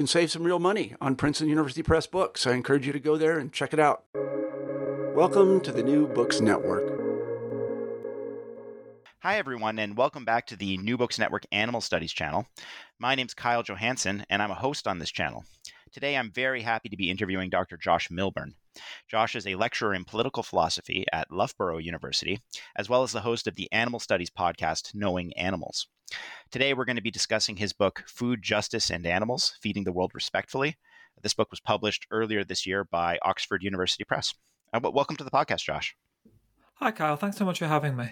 can save some real money on Princeton University Press books. I encourage you to go there and check it out. Welcome to the New Books Network. Hi, everyone, and welcome back to the New Books Network Animal Studies channel. My name's Kyle Johannsen, and I'm a host on this channel. Today, I'm very happy to be interviewing Dr. Josh Milburn. Josh is a lecturer in political philosophy at Loughborough University, as well as the host of the Animal Studies podcast, Knowing Animals. Today, we're going to be discussing his book, Food, Justice, and Animals Feeding the World Respectfully. This book was published earlier this year by Oxford University Press. Uh, welcome to the podcast, Josh. Hi, Kyle. Thanks so much for having me.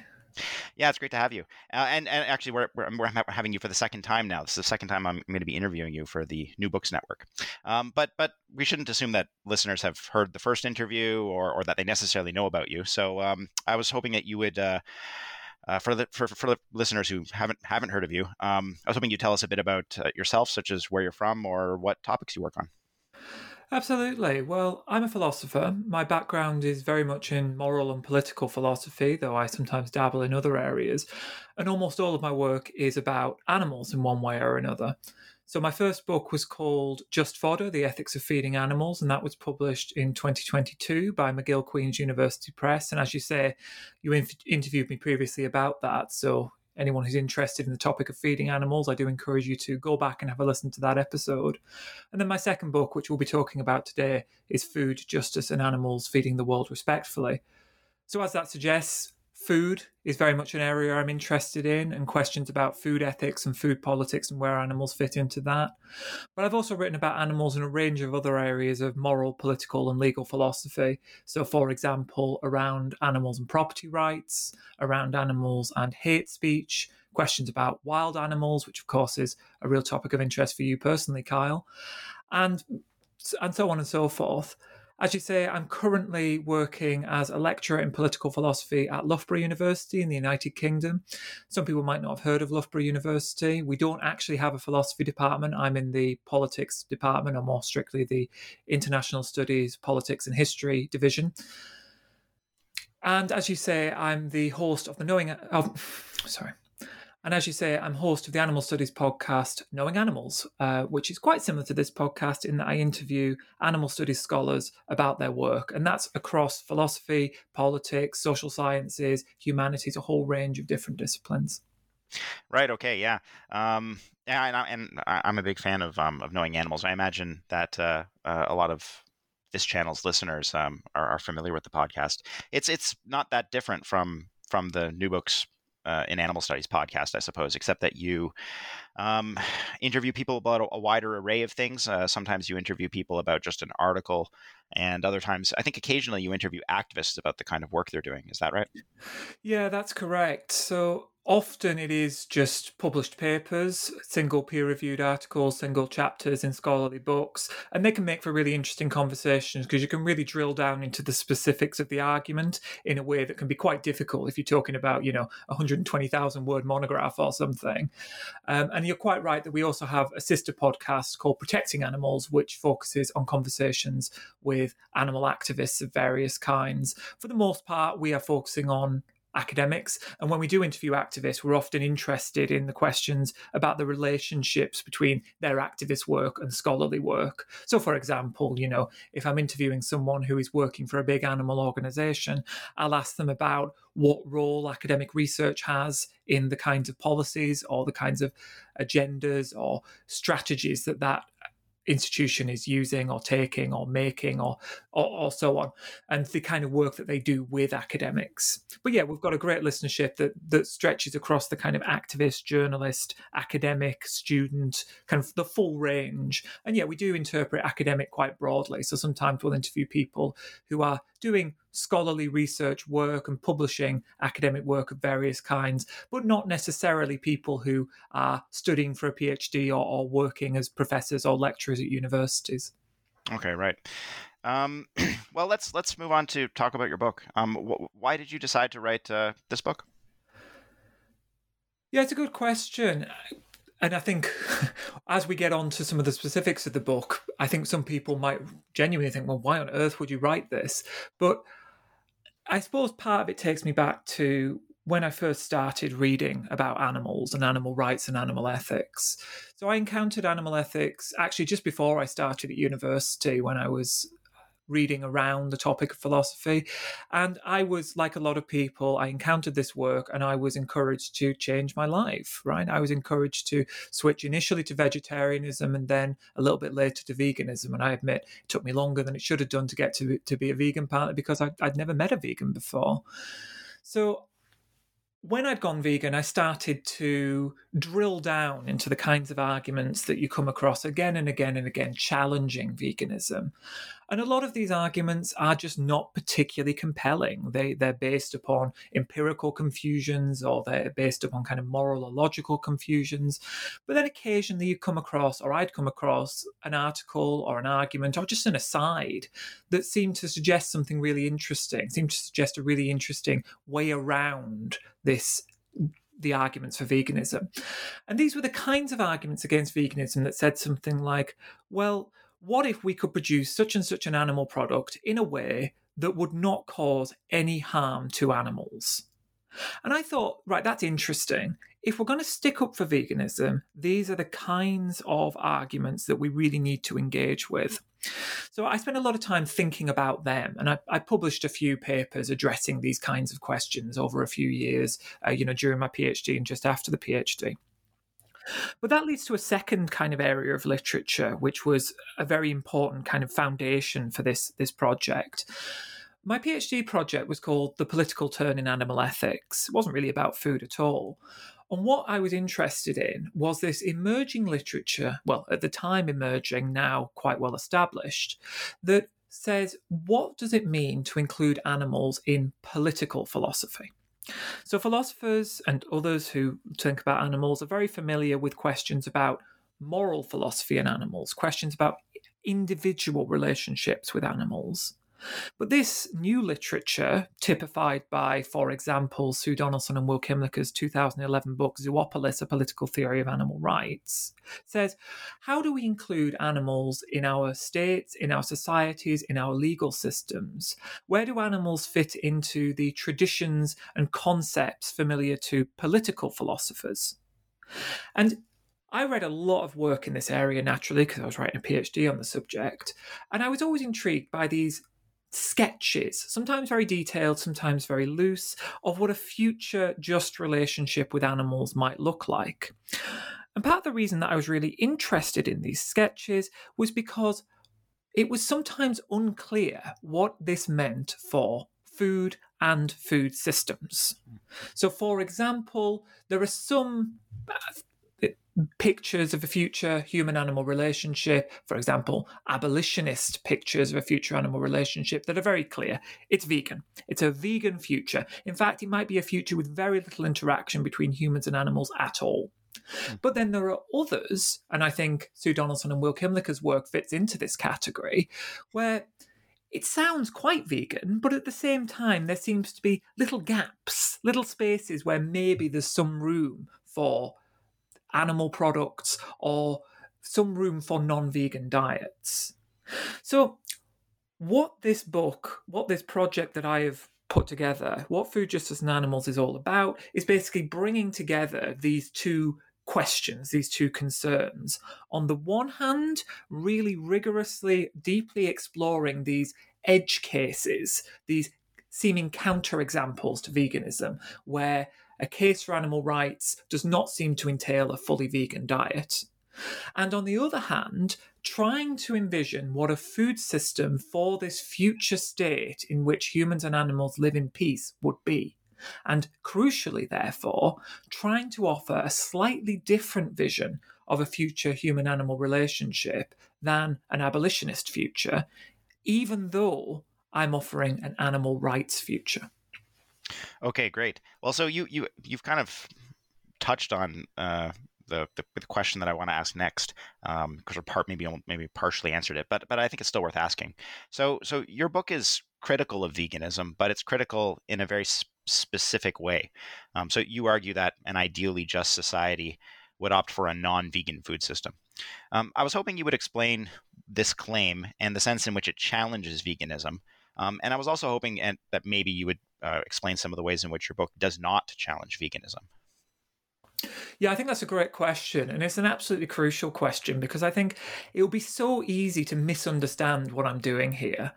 Yeah, it's great to have you. Uh, and, and actually, we're, we're, we're, having you for the second time now. This is the second time I'm going to be interviewing you for the New Books Network. Um, but but we shouldn't assume that listeners have heard the first interview or, or that they necessarily know about you. So um, I was hoping that you would. Uh, uh, for the for, for the listeners who haven't haven't heard of you, um, I was hoping you'd tell us a bit about uh, yourself, such as where you're from or what topics you work on. Absolutely. Well, I'm a philosopher. My background is very much in moral and political philosophy, though I sometimes dabble in other areas. And almost all of my work is about animals in one way or another. So, my first book was called Just Fodder The Ethics of Feeding Animals, and that was published in 2022 by McGill Queen's University Press. And as you say, you interviewed me previously about that. So, anyone who's interested in the topic of feeding animals, I do encourage you to go back and have a listen to that episode. And then my second book, which we'll be talking about today, is Food, Justice, and Animals Feeding the World Respectfully. So, as that suggests, food is very much an area I'm interested in, and questions about food ethics and food politics and where animals fit into that. But I've also written about animals in a range of other areas of moral, political, and legal philosophy. So, for example, around animals and property rights, around animals and hate speech, questions about wild animals, which of course is a real topic of interest for you personally, Kyle, and and so on and so forth. As you say, I'm currently working as a lecturer in political philosophy at Loughborough University in the United Kingdom. Some people might not have heard of Loughborough University. We don't actually have a philosophy department. I'm in the politics department, or more strictly, the international studies, politics, and history division. And as you say, I'm the host of the Knowing. Of, sorry, and as you say, I'm host of the Animal Studies podcast, Knowing Animals, uh, which is quite similar to this podcast in that I interview animal studies scholars about their work. And that's across philosophy, politics, social sciences, humanities, a whole range of different disciplines. Right. Okay. Yeah. Um. And, I, and I'm a big fan of um, of knowing animals. I imagine that uh, uh, a lot of this channel's listeners um, are, are, familiar with the podcast. It's it's not that different from from the New Books uh, an animal studies podcast, I suppose, except that you um, interview people about a, wider array of things. Uh, sometimes you interview people about just an article, and other times, I think occasionally you interview activists about the kind of work they're doing. Is that right? Yeah, that's correct. So Often it is just published papers, single peer reviewed articles, single chapters in scholarly books, and they can make for really interesting conversations because you can really drill down into the specifics of the argument in a way that can be quite difficult if you're talking about, you know, a 120,000 word monograph or something. Um, and you're quite right that we also have a sister podcast called Protecting Animals, which focuses on conversations with animal activists of various kinds. For the most part, we are focusing on academics. And when we do interview activists, we're often interested in the questions about the relationships between their activist work and scholarly work. So, for example, you know, if I'm interviewing someone who is working for a big animal organization, I'll ask them about what role academic research has in the kinds of policies or the kinds of agendas or strategies that that institution is using or taking or making or, or, or so on and the kind of work that they do with academics. But yeah we've got a great listenership that that stretches across the kind of activist journalist academic student kind of the full range. And yeah we do interpret academic quite broadly. So sometimes we'll interview people who are doing scholarly research work and publishing academic work of various kinds, but not necessarily people who are studying for a PhD or, or working as professors or lecturers at universities. Okay, right. Um, well, let's let's move on to talk about your book. Um, wh- why did you decide to write uh, this book? Yeah, it's a good question. And I think as we get on to some of the specifics of the book, I think some people might genuinely think, well, why on earth would you write this? But I suppose part of it takes me back to when I first started reading about animals and animal rights and animal ethics. So I encountered animal ethics actually just before I started at university when I was reading around the topic of philosophy. And I was, like a lot of people, I encountered this work and I was encouraged to change my life, right? I was encouraged to switch initially to vegetarianism and then a little bit later to veganism. And I admit it took me longer than it should have done to get to, to be a vegan, partly because I, I'd never met a vegan before. So when I'd gone vegan, I started to drill down into the kinds of arguments that you come across again and again and again, challenging veganism. And a lot of these arguments are just not particularly compelling. They they're based upon empirical confusions or they're based upon kind of moral or logical confusions. But then occasionally you come across, or I'd come across, an article or an argument or just an aside that seemed to suggest something really interesting, seemed to suggest a really interesting way around this the arguments for veganism. And these were the kinds of arguments against veganism that said something like, well, what if we could produce such and such an animal product in a way that would not cause any harm to animals? And I thought, right, that's interesting. If we're going to stick up for veganism, these are the kinds of arguments that we really need to engage with. So I spent a lot of time thinking about them, and I, I published a few papers addressing these kinds of questions over a few years, uh, you know, during my PhD and just after the PhD. But that leads to a second kind of area of literature, which was a very important kind of foundation for this, this project. My PhD project was called The Political Turn in Animal Ethics. It wasn't really about food at all. And what I was interested in was this emerging literature, well, at the time emerging, now quite well established, that says what does it mean to include animals in political philosophy? So, philosophers and others who think about animals are very familiar with questions about moral philosophy in animals, questions about individual relationships with animals. But this new literature, typified by, for example, Sue Donaldson and Will Kymlicka's 2011 book, Zoopolis A Political Theory of Animal Rights, says how do we include animals in our states, in our societies, in our legal systems? Where do animals fit into the traditions and concepts familiar to political philosophers? And I read a lot of work in this area naturally because I was writing a PhD on the subject, and I was always intrigued by these sketches, sometimes very detailed, sometimes very loose, of what a future just relationship with animals might look like. And part of the reason that I was really interested in these sketches was because it was sometimes unclear what this meant for food and food systems. So, for example, there are some pictures of a future human animal relationship, for example, abolitionist pictures of a future animal relationship that are very clear. It's vegan. It's a vegan future. In fact, it might be a future with very little interaction between humans and animals at all. Mm. But then there are others, and I think Sue Donaldson and Will Kymlicka's work fits into this category, where it sounds quite vegan, but at the same time, there seems to be little gaps, little spaces where maybe there's some room for animal products or some room for non vegan diets. So, what this book, what this project that I have put together, what Food Justice and Animals is all about is basically bringing together these two questions, these two concerns. On the one hand, really rigorously, deeply exploring these edge cases, these seeming counterexamples to veganism, where a case for animal rights does not seem to entail a fully vegan diet. And on the other hand, trying to envision what a food system for this future state in which humans and animals live in peace would be. And crucially, therefore, trying to offer a slightly different vision of a future human animal relationship than an abolitionist future, even though I'm offering an animal rights future. Okay, great. Well, so you you you've kind of touched on uh, the, the, the question that I want to ask next, because um, part maybe maybe partially answered it, but but I think it's still worth asking. So so your book is critical of veganism, but it's critical in a very sp- specific way. Um, so you argue that an ideally just society would opt for a non-vegan food system. Um, I was hoping you would explain this claim and the sense in which it challenges veganism. Um, and I was also hoping and, that maybe you would uh, explain some of the ways in which your book does not challenge veganism. Yeah, I think that's a great question. And it's an absolutely crucial question because I think it will be so easy to misunderstand what I'm doing here.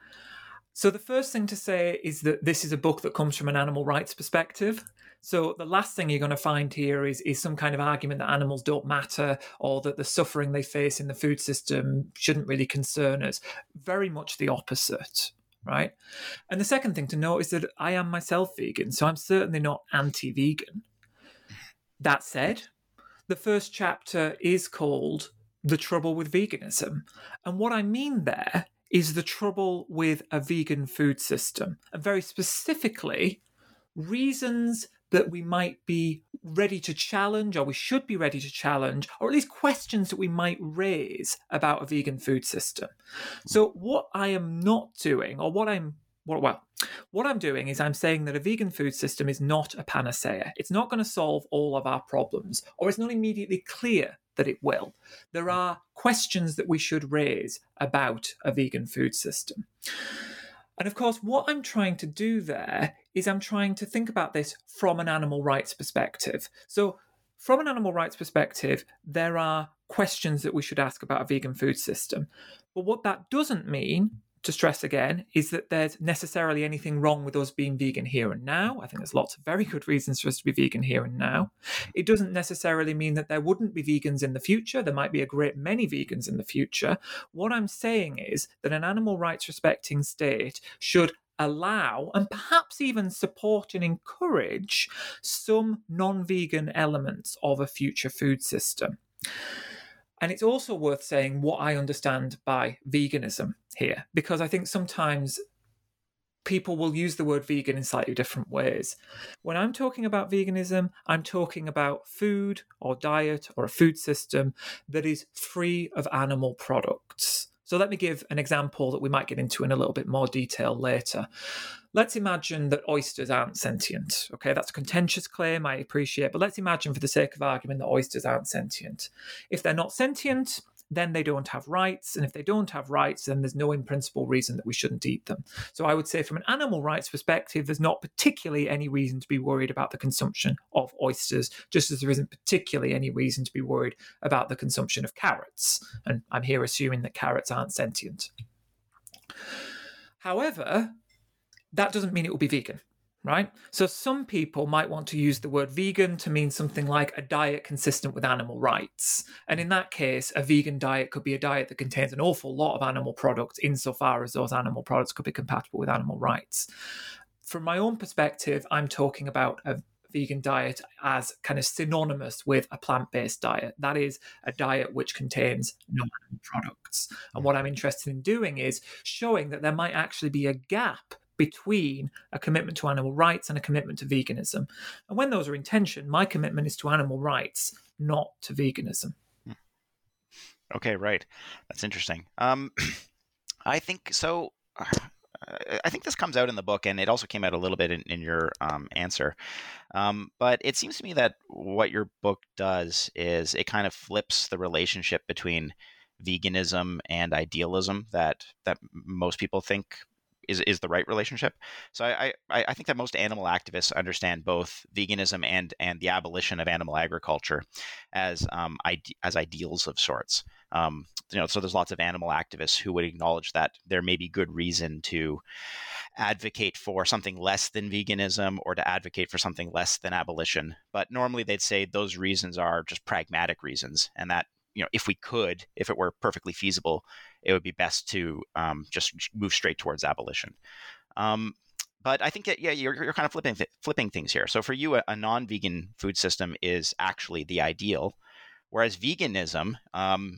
So, the first thing to say is that this is a book that comes from an animal rights perspective. So, the last thing you're going to find here is, is some kind of argument that animals don't matter or that the suffering they face in the food system shouldn't really concern us. Very much the opposite right? And the second thing to note is that I am myself vegan, so I'm certainly not anti vegan. That said, the first chapter is called The Trouble with Veganism. And what I mean there is the trouble with a vegan food system, and very specifically, reasons that we might be ready to challenge, or we should be ready to challenge, or at least questions that we might raise about a vegan food system. So, what I am not doing, or what I'm well, what I'm doing is I'm saying that a vegan food system is not a panacea. It's not going to solve all of our problems, or it's not immediately clear that it will. There are questions that we should raise about a vegan food system. And of course, what I'm trying to do there is I'm trying to think about this from an animal rights perspective. So, from an animal rights perspective, there are questions that we should ask about a vegan food system. But what that doesn't mean to stress again is that there's necessarily anything wrong with us being vegan here and now. I think there's lots of very good reasons for us to be vegan here and now. It doesn't necessarily mean that there wouldn't be vegans in the future. There might be a great many vegans in the future. What I'm saying is that an animal rights respecting state should allow and perhaps even support and encourage some non vegan elements of a future food system. And it's also worth saying what I understand by veganism here, because I think sometimes people will use the word vegan in slightly different ways. When I'm talking about veganism, I'm talking about food or diet or a food system that is free of animal products. So let me give an example that we might get into in a little bit more detail later. Let's imagine that oysters aren't sentient. Okay, that's a contentious claim, I appreciate, but let's imagine for the sake of argument that oysters aren't sentient. If they're not sentient, then they don't have rights. And if they don't have rights, then there's no in principle reason that we shouldn't eat them. So I would say, from an animal rights perspective, there's not particularly any reason to be worried about the consumption of oysters, just as there isn't particularly any reason to be worried about the consumption of carrots. And I'm here assuming that carrots aren't sentient. However, that doesn't mean it will be vegan right? So some people might want to use the word vegan to mean something like a diet consistent with animal rights. And in that case, a vegan diet could be a diet that contains an awful lot of animal products insofar as those animal products could be compatible with animal rights. From my own perspective, I'm talking about a vegan diet as kind of synonymous with a plant based diet. That is a diet which contains no animal products. And hmm. what I'm interested in doing is showing that there might actually be a gap between a commitment to animal rights and a commitment to veganism. And when those are in tension, my commitment is to animal rights, not to veganism. Hmm. Okay, right. That's interesting. Um, I think so. I think this comes out in the book, and it also came out a little bit in, in your um, answer. Um, but it seems to me that what your book does is it kind of flips the relationship between veganism and idealism that that most people think is is the right relationship. So I, I, I think that most animal activists understand both veganism and and the abolition of animal agriculture as um, ide- as ideals of sorts. Um, you know, so there's lots of animal activists who would acknowledge that there may be good reason to advocate for something less than veganism or to advocate for something less than abolition. But normally they'd say those reasons are just pragmatic reasons, and that you know, if we could, if it were perfectly feasible, it would be best to um, just move straight towards abolition. Um, but I think that yeah, you're, you're kind of flipping flipping things here. So for you, a, a, non-vegan food system is actually the ideal, whereas veganism, um,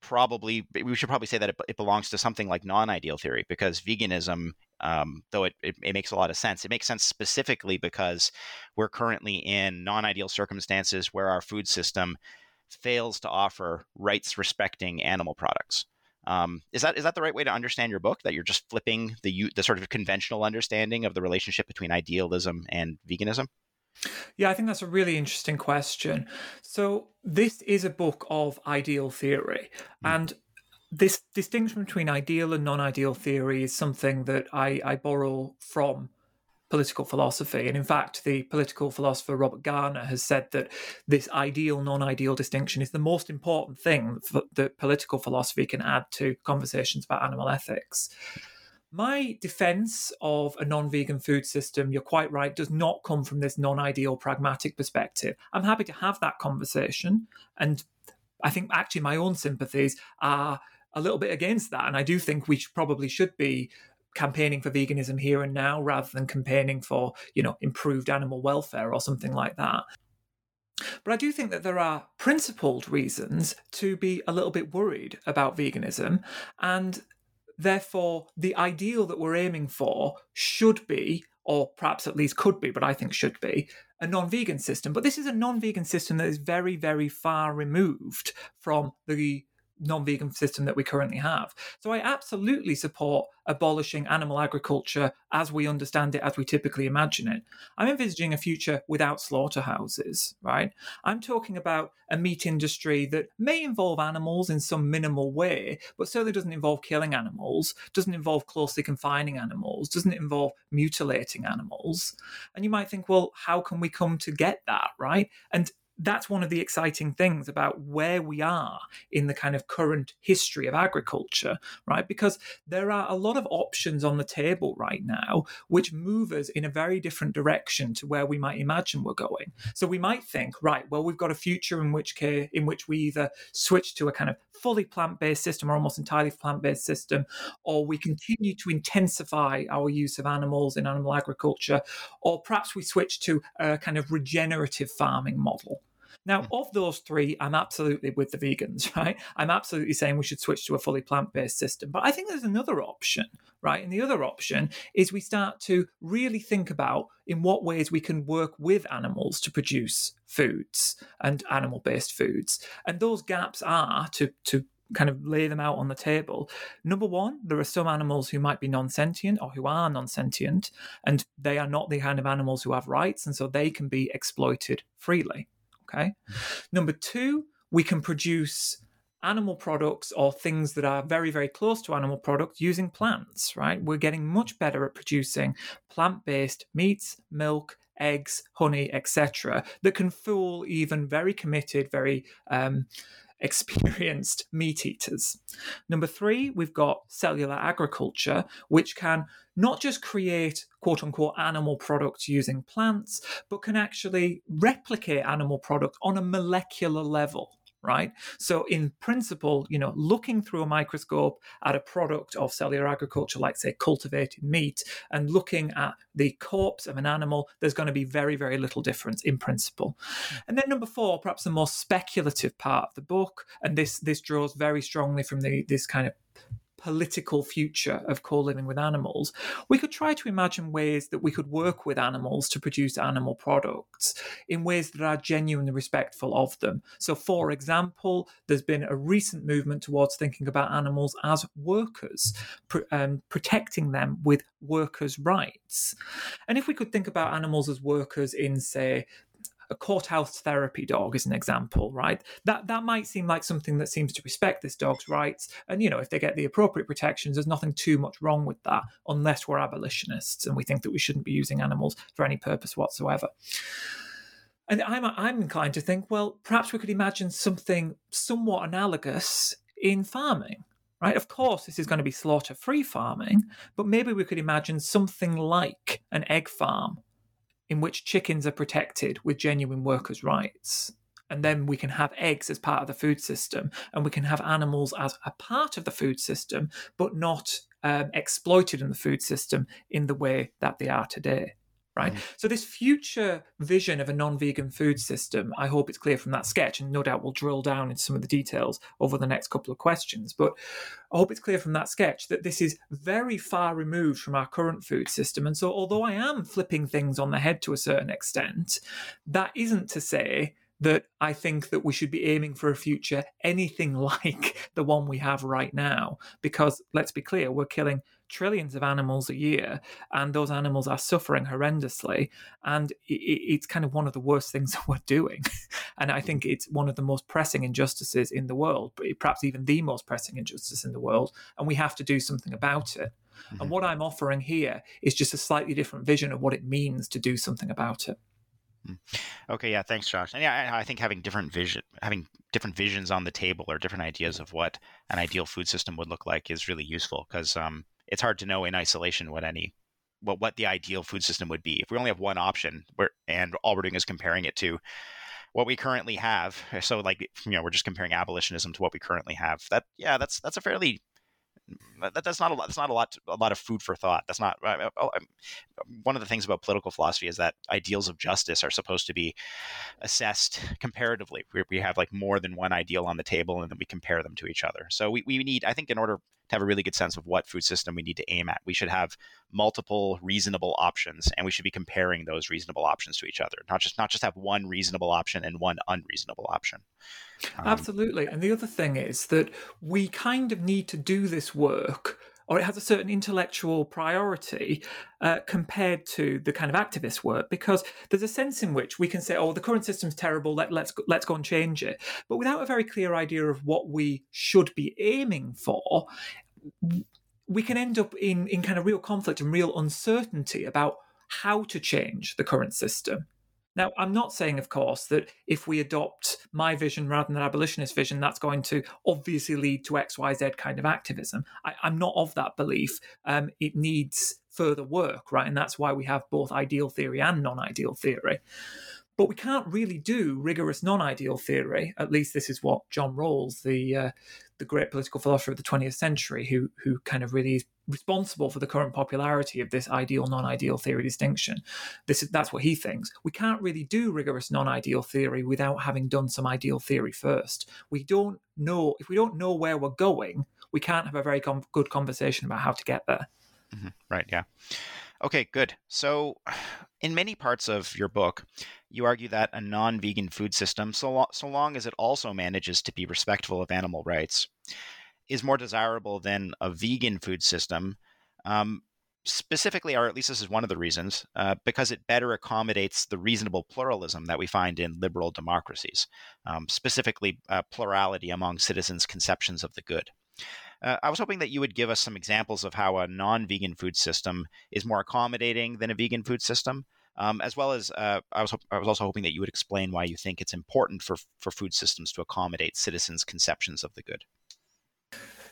probably we should probably say that it, it, belongs to something like non-ideal theory because veganism, um, though it, it, it makes a lot of sense, it makes sense specifically because we're currently in non-ideal circumstances where our food system fails to offer rights respecting animal products. Um, is that is that the right way to understand your book? That you're just flipping the the sort of conventional understanding of the relationship between idealism and veganism? Yeah, I think that's a really interesting question. So this is a book of ideal theory, mm. and this distinction between ideal and non-ideal theory is something that I, I borrow from political philosophy. And in fact, the political philosopher Robert Garner has said that this ideal non ideal distinction is the most important thing that political philosophy can add to conversations about animal ethics. My defense of a non vegan food system, you're quite right, does not come from this non ideal pragmatic perspective. I'm happy to have that conversation. And I think actually my own sympathies are a little bit against that. And I do think we should, probably should be campaigning for veganism here and now rather than campaigning for, you know, improved animal welfare or something like that. But I do think that there are principled reasons to be a little bit worried about veganism. And therefore, the ideal that we're aiming for should be, or perhaps at least could be, but I think should be, a non vegan system. But this is a non vegan system that is very, very far removed from the non vegan system that we currently have. So I absolutely support abolishing animal agriculture as we understand it, as we typically imagine it. I'm envisaging a future without slaughterhouses, right? I'm talking about a meat industry that may involve animals in some minimal way, but certainly doesn't involve killing animals, doesn't involve closely confining animals, doesn't involve mutilating animals. And you might think, well, how can we come to get that, right? And that's one of the exciting things about where we are in the kind of current history of agriculture, right? Because there are a lot of options on the table right now which move us in a very different direction to where we might imagine we're going. So we might think, right, well, we've got a future in which case, in which we either switch to a kind of fully plant-based system or almost entirely plant-based system, or we continue to intensify our use of animals in animal agriculture, or perhaps we switch to a kind of regenerative farming model now, mm. of those three, I'm absolutely with the vegans, right? I'm absolutely saying we should switch to a fully plant based system. But I think there's another option, right? And the other option is we start to really think about in what ways we can work with animals to produce foods and animal based foods. And those gaps are to, to kind of lay them out on the table. Number one, there are some animals who might be non sentient or who are non sentient, and they are not the kind of animals who have rights, and so they can be exploited freely. Okay. Number two, we can produce animal products or things that are very, very close to animal products using plants, right? We're getting much better at producing plant based meats, milk, eggs, honey, etc., that can fool even very committed, very um, experienced meat eaters. Number three, we've got cellular agriculture, which can not just create quote unquote animal products using plants, but can actually replicate animal product on a molecular level right? So, in principle, you know, looking through a microscope at a product of cellular agriculture, like say cultivated meat, and looking at the corpse of an animal, there's going to be very, very little difference in principle. Hmm. And then number four, perhaps the more speculative part of the book, and this this draws very strongly from the this kind of political future of co living with animals, we could try to imagine ways that we could work with animals to produce animal products in ways that are genuinely respectful of them. So, for example, there's been a recent movement towards thinking about animals as workers, pr- um, protecting them with workers' rights. And if we could think about animals as workers in, say, a courthouse therapy dog is an example, right? That that might seem like something that seems to respect this dog's rights, and you know, if they get the appropriate protections, there's nothing too much wrong with that, unless we're abolitionists and we think that we shouldn't be using animals for any purpose whatsoever. And I'm I'm inclined to think, well, perhaps we could imagine something somewhat analogous in farming. Right? Of course, this is going to be slaughter free farming, but maybe we could imagine something like an egg farm in which chickens are protected with genuine workers' rights. And then we can have eggs as part of the food system, and we can have animals as a part of the food system, but not um, exploited in the food system in the way that they are today right? Mm. So this future vision of a non-vegan food system, I hope it's clear from that sketch, and no doubt we'll drill down into some of the details over the next couple of questions. But I hope it's clear from that sketch that this is very far removed from our current food system. And so although I am flipping things on the head to a certain extent, that isn't to say that I think that we should be aiming for a future anything like the one we have right now. Because let's be clear, we're killing trillions of animals a year, and those animals are suffering horrendously. And it's kind of one of the worst things that we're doing. and I think it's one of the most pressing injustices in the world, perhaps even the most pressing injustice in the world. And we have to do something about it. Mm-hmm. And what I'm offering here is just a slightly different vision of what it means to do something about it. Mm. Okay, yeah, thanks, Josh. And yeah, I think having different vision, having different visions on the table or different ideas of what an ideal food system would look like is really useful because um, it's hard to know in isolation what any what what the ideal food system would be. If we only have one option, where and all we're doing is comparing it to what we currently have. So like you know, we're just comparing abolitionism to what we currently have. That yeah, that's that's a fairly that, that's not a lot. That's not a lot. A lot of food for thought. That's not. Oh, one of the things about political philosophy is that ideals of justice are supposed to be assessed comparatively. We, we have like more than one ideal on the table, and then we compare them to each other. So we, we need, I think, in order have a really good sense of what food system we need to aim at, we should have multiple reasonable options, and we should be comparing those reasonable options to each other. Not just not just have one reasonable option and one unreasonable option. Um, Absolutely. And the other thing is that we kind of need to do this work or it has a certain intellectual priority uh, compared to the kind of activist work because there's a sense in which we can say oh the current system's terrible let, let's let's go and change it but without a very clear idea of what we should be aiming for we can end up in in kind of real conflict and real uncertainty about how to change the current system now, I'm not saying, of course, that if we adopt my vision rather than abolitionist vision, that's going to obviously lead to X, Y, Z kind of activism. I, am not of that belief. Um, it needs further work, right? And that's why we have both ideal theory and non ideal theory. But we can't really do rigorous non-ideal theory. At least this is what John Rawls, the uh, the great political philosopher of the 20th century, who who kind of really is responsible for the current popularity of this ideal non-ideal theory distinction. This is that's what he thinks. We can't really do rigorous non-ideal theory without having done some ideal theory first. We don't know if we don't know where we're going, we can't have a very com- good conversation about how to get there. Mm-hmm. Right. Yeah. Okay, good. So, in many parts of your book, you argue that a non vegan food system, so, lo- so long as it also manages to be respectful of animal rights, is more desirable than a vegan food system. Um, specifically, or at least this is one of the reasons, uh, because it better accommodates the reasonable pluralism that we find in liberal democracies, um, specifically uh, plurality among citizens' conceptions of the good. Uh, I was hoping that you would give us some examples of how a non vegan food system is more accommodating than a vegan food system. Um, as well as uh, I was I was also hoping that you would explain why you think it's important for for food systems to accommodate citizens' conceptions of the good.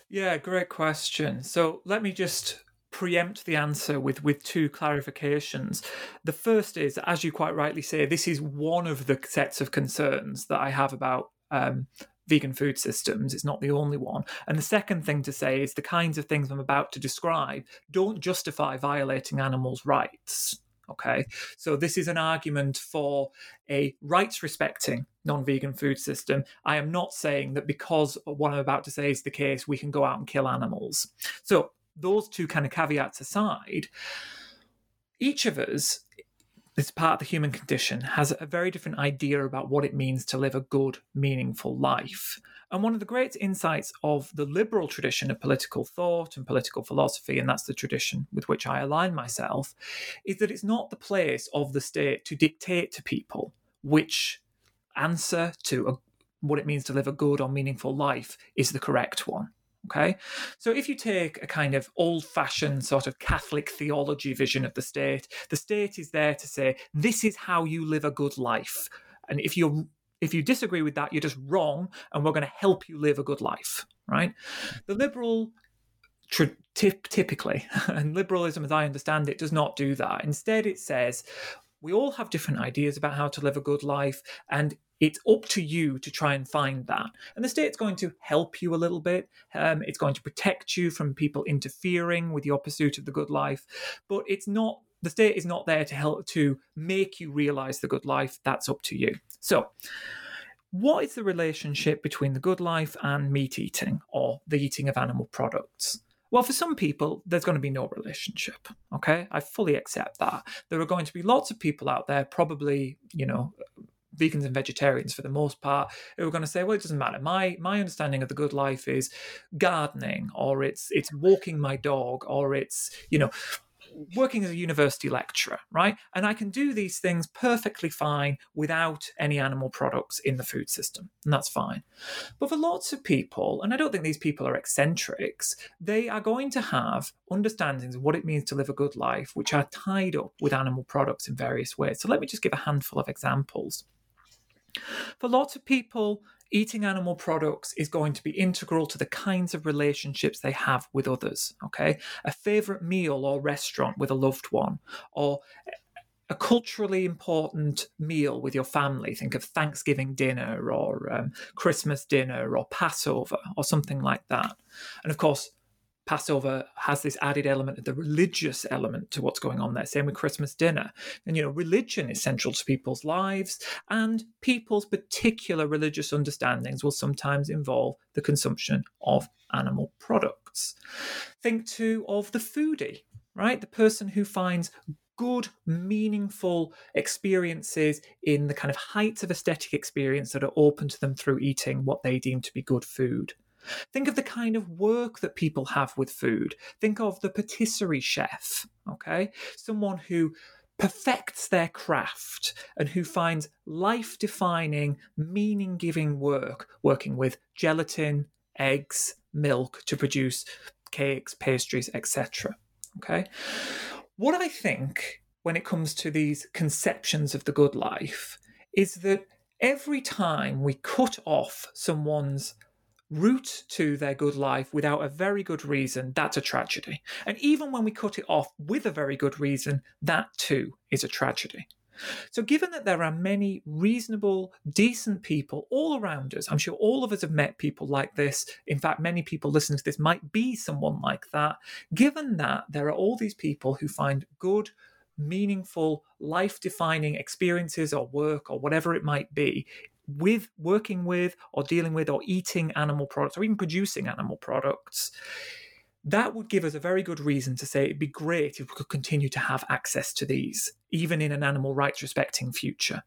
Yeah, great question. So let me just preempt the answer with with two clarifications. The first is, as you quite rightly say, this is one of the sets of concerns that I have about um, vegan food systems. It's not the only one. And the second thing to say is the kinds of things I'm about to describe don't justify violating animals' rights. Okay, so this is an argument for a rights respecting non vegan food system. I am not saying that because what I'm about to say is the case, we can go out and kill animals. So, those two kind of caveats aside, each of us this part of the human condition has a very different idea about what it means to live a good, meaningful life. And one of the great insights of the liberal tradition of political thought and political philosophy, and that's the tradition with which I align myself, is that it's not the place of the state to dictate to people which answer to a, what it means to live a good or meaningful life is the correct one. Okay. So if you take a kind of old fashioned sort of Catholic theology vision of the state, the state is there to say, this is how you live a good life. And if you're if you disagree with that, you're just wrong, and we're going to help you live a good life, right? The liberal typically, and liberalism, as I understand it, does not do that. Instead, it says we all have different ideas about how to live a good life, and it's up to you to try and find that. And the state's going to help you a little bit. Um, it's going to protect you from people interfering with your pursuit of the good life. But it's not, the state is not there to help to make you realize the good life. That's up to you. So, what is the relationship between the good life and meat eating or the eating of animal products? Well, for some people, there's going to be no relationship. Okay. I fully accept that. There are going to be lots of people out there, probably, you know, vegans and vegetarians for the most part who are going to say well it doesn't matter my my understanding of the good life is gardening or it's it's walking my dog or it's you know working as a university lecturer, right? And I can do these things perfectly fine without any animal products in the food system, and that's fine. But for lots of people, and I don't think these people are eccentrics, they are going to have understandings of what it means to live a good life, which are tied up with animal products in various ways. So let me just give a handful of examples. For lots of people, eating animal products is going to be integral to the kinds of relationships they have with others. Okay. A favorite meal or restaurant with a loved one, or a culturally important meal with your family. Think of Thanksgiving dinner or um, Christmas dinner or Passover or something like that. And of course, Passover has this added element of the religious element to what's going on there. Same with Christmas dinner. And, you know, religion is central to people's lives, and people's particular religious understandings will sometimes involve the consumption of animal products. Think too of the foodie, right? The person who finds good, meaningful experiences in the kind of heights of aesthetic experience that are open to them through eating what they deem to be good food. Think of the kind of work that people have with food. Think of the patisserie chef, okay? Someone who perfects their craft and who finds life defining, meaning giving work working with gelatin, eggs, milk to produce cakes, pastries, etc. Okay? What I think when it comes to these conceptions of the good life is that every time we cut off someone's route to their good life without a very good reason, that's a tragedy. And even when we cut it off with a very good reason, that too is a tragedy. So, given that there are many reasonable, decent people all around us, I'm sure all of us have met people like this. In fact, many people listening to this might be someone like that. Given that there are all these people who find good, meaningful, life defining experiences or work or whatever it might be with working with or dealing with or eating animal products or even producing animal products, that would give us a very good reason to say it'd be great if we could continue to have access to these, even in an animal rights respecting future.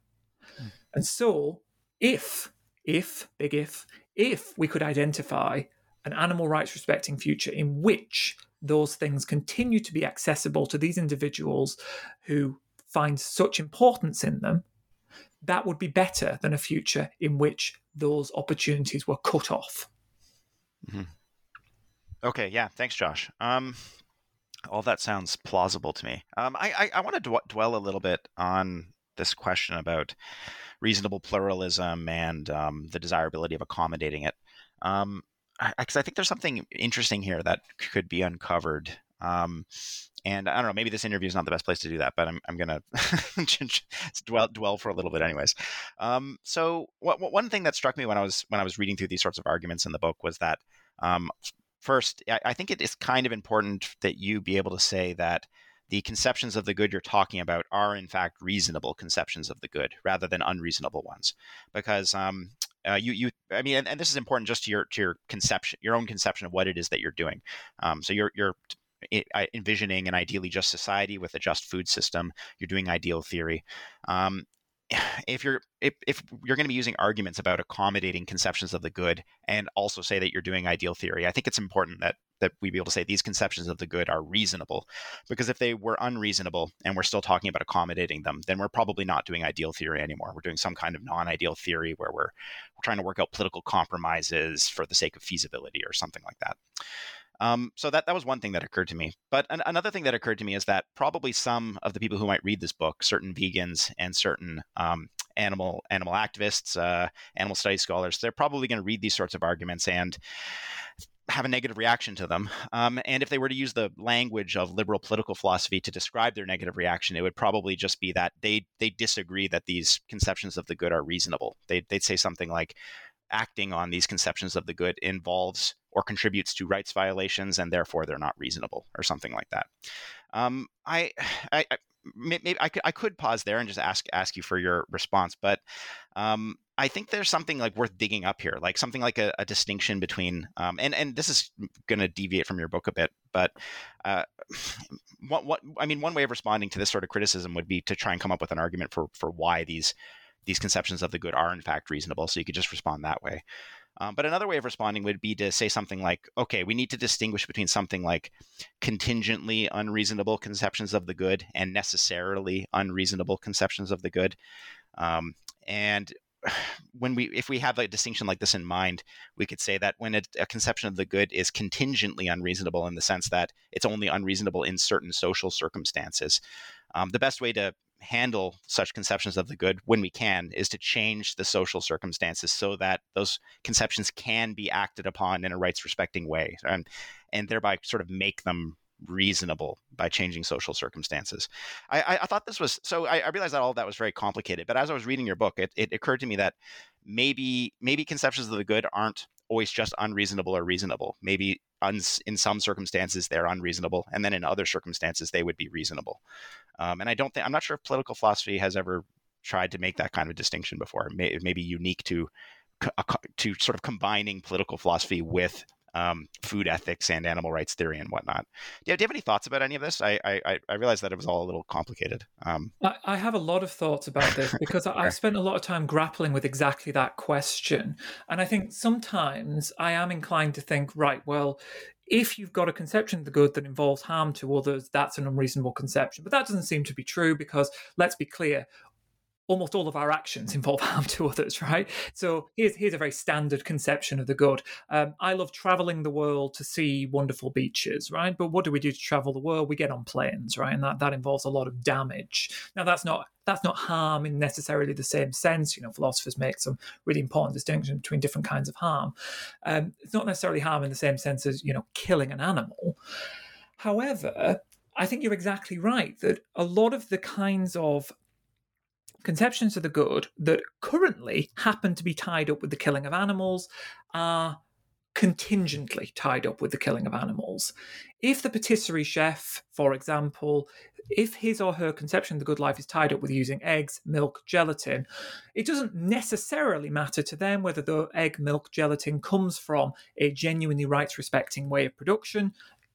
Mm. And so, if, if, big if, if we could identify an animal rights respecting future in which those things continue to be accessible to these individuals who find such importance in them, that would be better than a future in which those opportunities were cut off. Mm-hmm. Okay, yeah, thanks, Josh. Um, all that sounds plausible to me. Um, I, I, I want to d- dwell a little bit on this question about reasonable pluralism and um, the desirability of accommodating it. Because um, I, I, think there's something interesting here that could be uncovered um, and I don't know, maybe this interview is not the best place to do that, but I'm, I'm going to dwell, dwell for a little bit anyways. Um, so one thing that struck me when I was, when I was reading through these sorts of arguments in the book was that, um, first, I, I think it is kind of important that you be able to say that the conceptions of the good you're talking about are in fact reasonable conceptions of the good rather than unreasonable ones because um, uh, you you I mean and, and, this is important just to your to your conception your own conception of what it is that you're doing um, so you're you're envisioning an ideally just society with a just food system. You're doing ideal theory. Um, if you're if, if you're going to be using arguments about accommodating conceptions of the good and also say that you're doing ideal theory, I think it's important that that we be able to say these conceptions of the good are reasonable. Because if they were unreasonable and we're still talking about accommodating them, then we're probably not doing ideal theory anymore. We're doing some kind of non-ideal theory where we're, we're trying to work out political compromises for the sake of feasibility or something like that. Um, so that that was one thing that occurred to me. But an, another thing that occurred to me is that probably some of the people who might read this book, certain vegans and certain um, animal animal activists, uh, animal studies scholars, they're probably going to read these sorts of arguments and have a negative reaction to them. Um, and if they were to use the language of liberal political philosophy to describe their negative reaction, it would probably just be that they they disagree that these conceptions of the good are reasonable. They'd, they'd say something like, acting on these conceptions of the good involves or contributes to rights violations, and therefore they're not reasonable, or something like that. Um, I, I, I maybe I could, I could pause there and just ask ask you for your response, but um, I think there's something like worth digging up here, like something like a, a distinction between, um, and and this is going to deviate from your book a bit, but uh, what what I mean, one way of responding to this sort of criticism would be to try and come up with an argument for for why these these conceptions of the good are in fact reasonable. So you could just respond that way. Um, but another way of responding would be to say something like, okay, we need to distinguish between something like contingently unreasonable conceptions of the good and necessarily unreasonable conceptions of the good. Um, and when we if we have a distinction like this in mind we could say that when a, a, conception of the good is contingently unreasonable in the sense that it's only unreasonable in certain social circumstances um, the best way to handle such conceptions of the good when we can is to change the social circumstances so that those conceptions can be acted upon in a rights respecting way and and thereby sort of make them reasonable by changing social circumstances. I, I thought this was so. I, I, realized that all of that was very complicated. But as I was reading your book, it, it occurred to me that maybe maybe conceptions of the good aren't always just unreasonable or reasonable. Maybe un, in some circumstances they're unreasonable, and then in other circumstances they would be reasonable. Um, and I don't think I'm not sure if political philosophy has ever tried to make that kind of distinction before. It may, it may be unique to to sort of combining political philosophy with um, food ethics and animal rights theory and whatnot. Do you, do you, have any thoughts about any of this? I I, I realized that it was all a little complicated. Um, I, I, have a lot of thoughts about this because I, I've spent a lot of time grappling with exactly that question, and I think sometimes I am inclined to think, right, well, if you've got a conception of the good that involves harm to others, that's an unreasonable conception. But that doesn't seem to be true because, let's be clear, almost all of our actions involve harm to others, right? So here's here's a very standard conception of the good. Um, I love traveling the world to see wonderful beaches, right? But what do we do to travel the world? We get on planes, right? And that, that involves a lot of damage. Now that's not that's not harm in necessarily the same sense. You know, philosophers make some really important distinction between different kinds of harm. Um, it's not necessarily harm in the same sense as you know killing an animal. However, I think you're exactly right that a lot of the kinds of conceptions of the good that currently happen to be tied up with the killing of animals are contingently tied up with the killing of animals. If the patisserie chef, for example, if his or her conception of the good life is tied up with using eggs, milk, gelatin, it doesn't necessarily matter to them whether the egg, milk, gelatin comes from a genuinely rights respecting way of production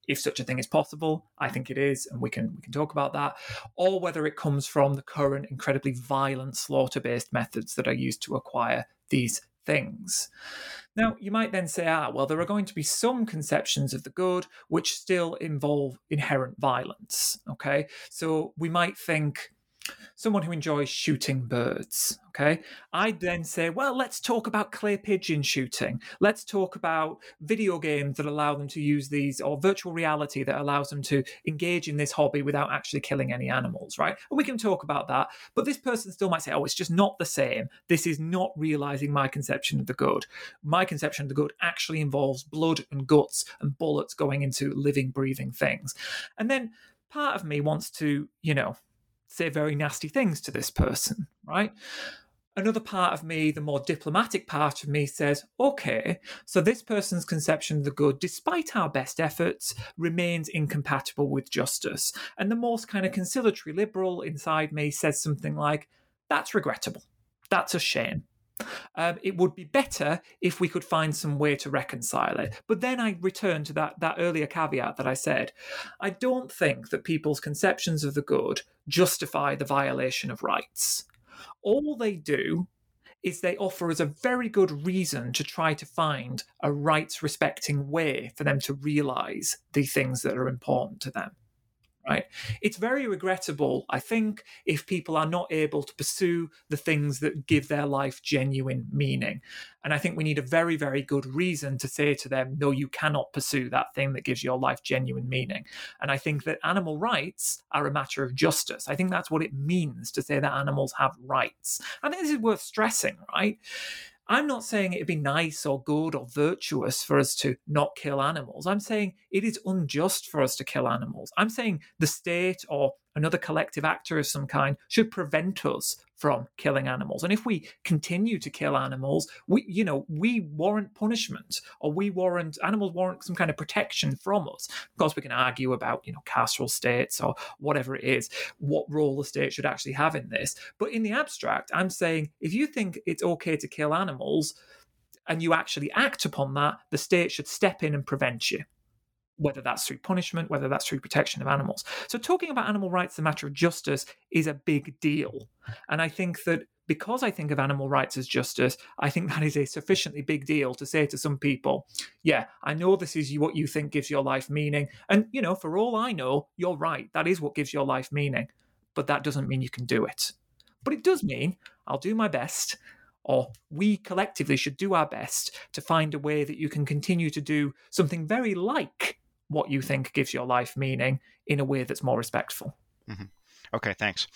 if such a thing is possible. I think it is, and we can we can talk about that, or whether it comes from the current incredibly violent slaughter-based methods that are used to acquire these things. Now, you might then say, ah, well, there are going to be some conceptions of the good which still involve inherent violence. Okay, so we might think someone who enjoys shooting birds. Okay. I'd then say, well, let's talk about clay pigeon shooting. Let's talk about video games that allow them to use these, or virtual reality that allows them to engage in this hobby without actually killing any animals, right? And we can talk about that. But this person still might say, oh, it's just not the same. This is not realizing my conception of the good. My conception of the good actually involves blood and guts and bullets going into living, breathing things. And then part of me wants to, you know, say very nasty things to this person, right? Another part of me, the more diplomatic part of me, says, okay, so this person's conception of the good, despite our best efforts, remains incompatible with justice. And the most kind of conciliatory liberal inside me says something like, that's regrettable. That's a shame. Um, it would be better if we could find some way to reconcile it. But then I return to that, that earlier caveat that I said. I don't think that people's conceptions of the good justify the violation of rights. all they do is they offer us a very good reason to try to find a rights respecting way for them to realize the things that are important to them right? It's very regrettable, I think, if people are not able to pursue the things that give their life genuine meaning. And I think we need a very, very good reason to say to them, no, you cannot pursue that thing that gives your life genuine meaning. And I think that animal rights are a matter of justice. I think that's what it means to say that animals have rights. I think this is worth stressing, right? I'm not saying it'd be nice or good or virtuous for us to not kill animals. I'm saying it is unjust for us to kill animals. I'm saying the state or another collective actor of some kind should prevent us from killing animals. And if we continue to kill animals, we you know, we warrant punishment or we warrant animals warrant some kind of protection from us. Of course we can argue about, you know, carceral states or whatever it is, what role the state should actually have in this. But in the abstract, I'm saying if you think it's okay to kill animals and you actually act upon that, the state should step in and prevent you whether that's through punishment, whether that's through protection of animals. So, talking about animal rights, the matter of justice, is a big deal. And I think that because I think of animal rights as justice, I think that is a sufficiently big deal to say to some people, yeah, I know this is what you think gives your life meaning. And, you know, for all I know, you're right. That is what gives your life meaning. But that doesn't mean you can do it. But it does mean I'll do my best or we collectively should do our best to find a way that you can continue to do something very like what you think gives your life meaning in a way that's more respectful. Mm-hmm. Okay, thanks.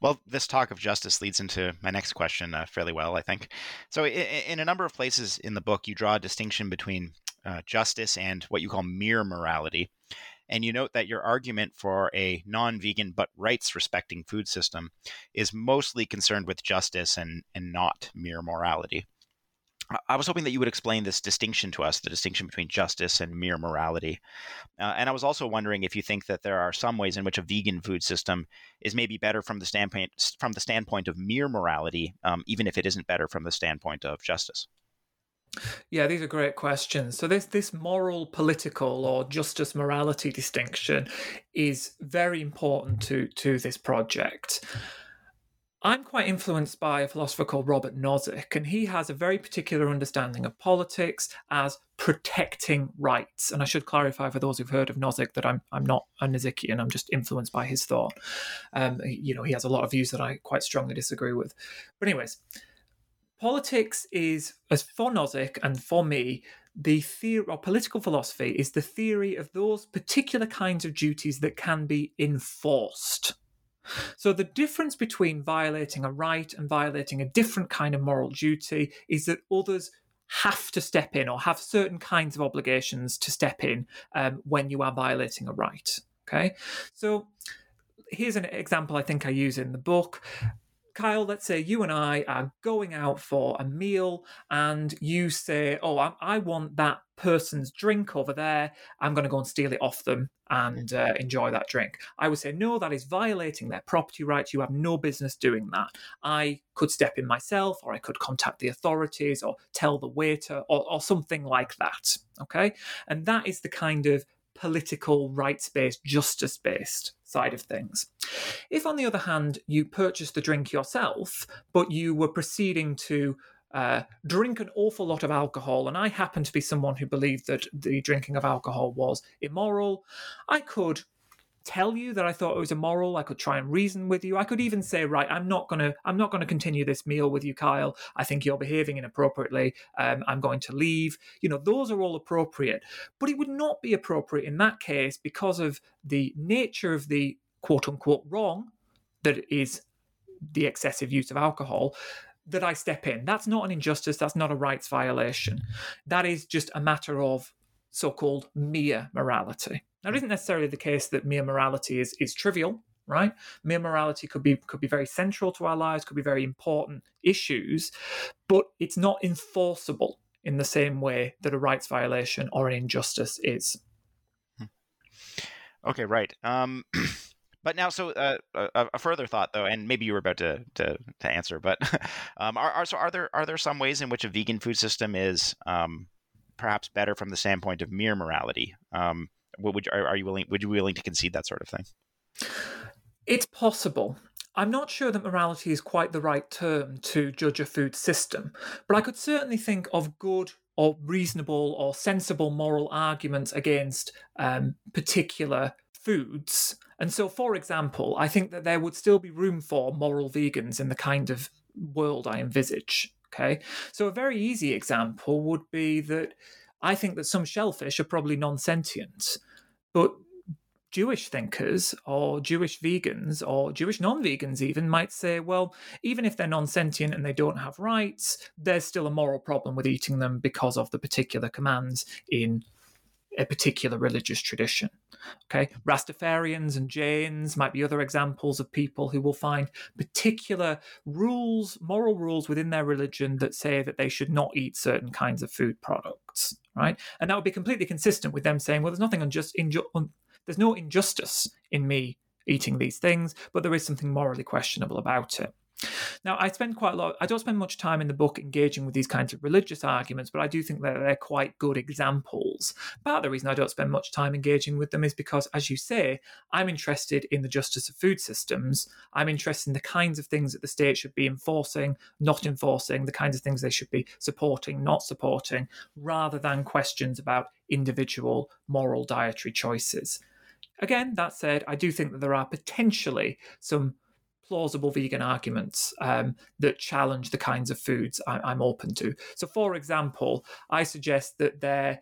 Well, this talk of justice leads into my next question uh, fairly well, I think. So, in, in, a number of places in the book, you draw a distinction between uh, justice and what you call mere morality. And you note that your argument for a non vegan but rights respecting food system is mostly concerned with justice and, and not mere morality. I was hoping that you would explain this distinction to us, the distinction between justice and mere morality. Uh, and I was also wondering if you think that there are some ways in which a vegan food system is maybe better from the standpoint from the standpoint of mere morality, um, even if it isn't better from the standpoint of justice. Yeah, these are great questions. So this this moral, political, or justice morality distinction is very important to to this project. I'm quite influenced by a philosopher called Robert Nozick, and he has a very particular understanding of politics as protecting rights. And I should clarify for those who've heard of Nozick that I'm I'm not a Nozickian. I'm just influenced by his thought. Um, you know, he has a lot of views that I quite strongly disagree with. But anyways, politics is, as for Nozick and for me, the theory or political philosophy is the theory of those particular kinds of duties that can be enforced. So, the difference between violating a right and violating a different kind of moral duty is that others have to step in or have certain kinds of obligations to step in um, when you are violating a right. Okay. So, here's an example I think I use in the book. Kyle, let's say you and I are going out for a meal and you say, Oh, I, I want that person's drink over there. I'm going to go and steal it off them and uh, enjoy that drink. I would say, No, that is violating their property rights. You have no business doing that. I could step in myself, or I could contact the authorities, or tell the waiter, or, or something like that. Okay. And that is the kind of political, rights based, justice based side of things. If, on the other hand, you purchased the drink yourself, but you were proceeding to uh, drink an awful lot of alcohol, and I happen to be someone who believed that the drinking of alcohol was immoral, I could tell you that I thought it was immoral. I could try and reason with you. I could even say, right, I'm not gonna, I'm not gonna continue this meal with you, Kyle. I think you're behaving inappropriately. Um, I'm going to leave. You know, those are all appropriate, but it would not be appropriate in that case because of the nature of the quote unquote wrong that is the excessive use of alcohol that I step in. That's not an injustice. That's not a rights violation. That is just a matter of so called mere morality. Now, it isn't necessarily the case that mere morality is, is trivial, right? Mere morality could be could be very central to our lives, could be very important issues, but it's not enforceable in the same way that a rights violation or an injustice is. Hmm. Okay, right. Um, but now, so uh, a, a, further thought, though, and maybe you were about to to, to answer, but um, are, are so are there are there some ways in which a vegan food system is um, perhaps better from the standpoint of mere morality? Um, would are, are you willing? Would you be willing to concede that sort of thing? It's possible. I'm not sure that morality is quite the right term to judge a food system, but I could certainly think of good or reasonable or sensible moral arguments against um, particular foods. And so, for example, I think that there would still be room for moral vegans in the kind of world I envisage. Okay. So, a very easy example would be that I think that some shellfish are probably non sentient, but Jewish thinkers or Jewish vegans or Jewish non vegans even might say, well, even if they're non sentient and they don't have rights, there's still a moral problem with eating them because of the particular commands in a particular religious tradition. Okay, Rastafarians and Jains might be other examples of people who will find particular rules, moral rules within their religion that say that they should not eat certain kinds of food products, right? And that would be completely consistent with them saying, well, there's nothing unjust, inju- there's no injustice in me eating these things, but there is something morally questionable about it. Now, I spend quite a lot, I don't spend much time in the book engaging with these kinds of religious arguments, but I do think that they're quite good examples. Part of the reason I don't spend much time engaging with them is because, as you say, I'm interested in the justice of food systems. I'm interested in the kinds of things that the state should be enforcing, not enforcing, the kinds of things they should be supporting, not supporting, rather than questions about individual moral dietary choices. Again, that said, I do think that there are potentially some plausible vegan arguments um, that challenge the kinds of foods I, am open to. So, for example, I suggest that there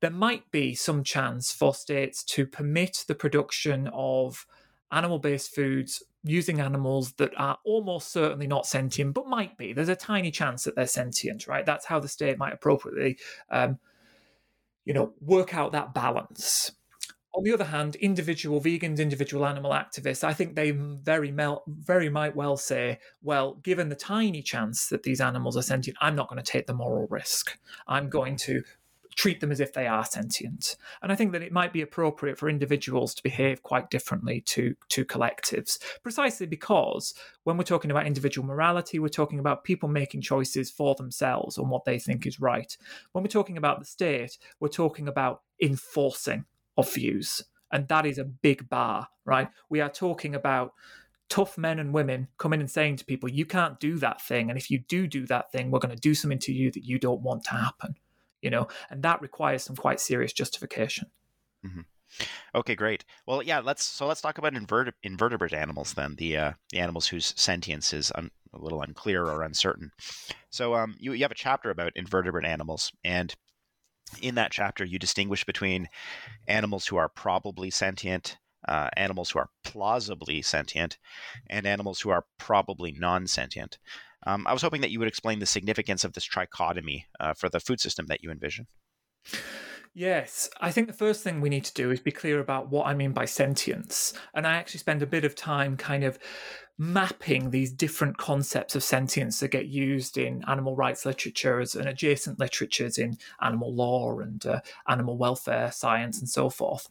there might be some chance for states to permit the production of animal-based foods using animals that are almost certainly not sentient, but might be. There's a tiny chance that they're sentient, right? That's how the state might appropriately, um, you know, work out that balance on the other hand, individual vegans, individual animal activists, I think they very mel- very might well say, well, given the tiny chance that these animals are sentient, I'm not going to take the moral risk. I'm going to treat them as if they are sentient. And I think that it might be appropriate for individuals to behave quite differently to, to collectives, precisely because when we're talking about individual morality, we're talking about people making choices for themselves on what they think is right. When we're talking about the state, we're talking about enforcing of views. And that is a big bar, right? We are talking about tough men and women coming and saying to people, you can't do that thing. And if you do do that thing, we're going to do something to you that you don't want to happen, you know? And that requires some quite serious justification. Mm-hmm. Okay, great. Well, yeah, let's so let's talk about invert- invertebrate animals then. The uh, the animals whose sentience is un- a little unclear or uncertain. So, um, you you have a chapter about invertebrate animals, and in that chapter, you distinguish between animals who are probably sentient, uh, animals who are plausibly sentient, and animals who are probably non sentient. Um, I was hoping that you would explain the significance of this trichotomy uh, for the food system that you envision. Yes, I think the first thing we need to do is be clear about what I mean by sentience. And I actually spend a bit of time kind of mapping these different concepts of sentience that get used in animal rights literatures and adjacent literatures in animal law and uh, animal welfare science and so forth.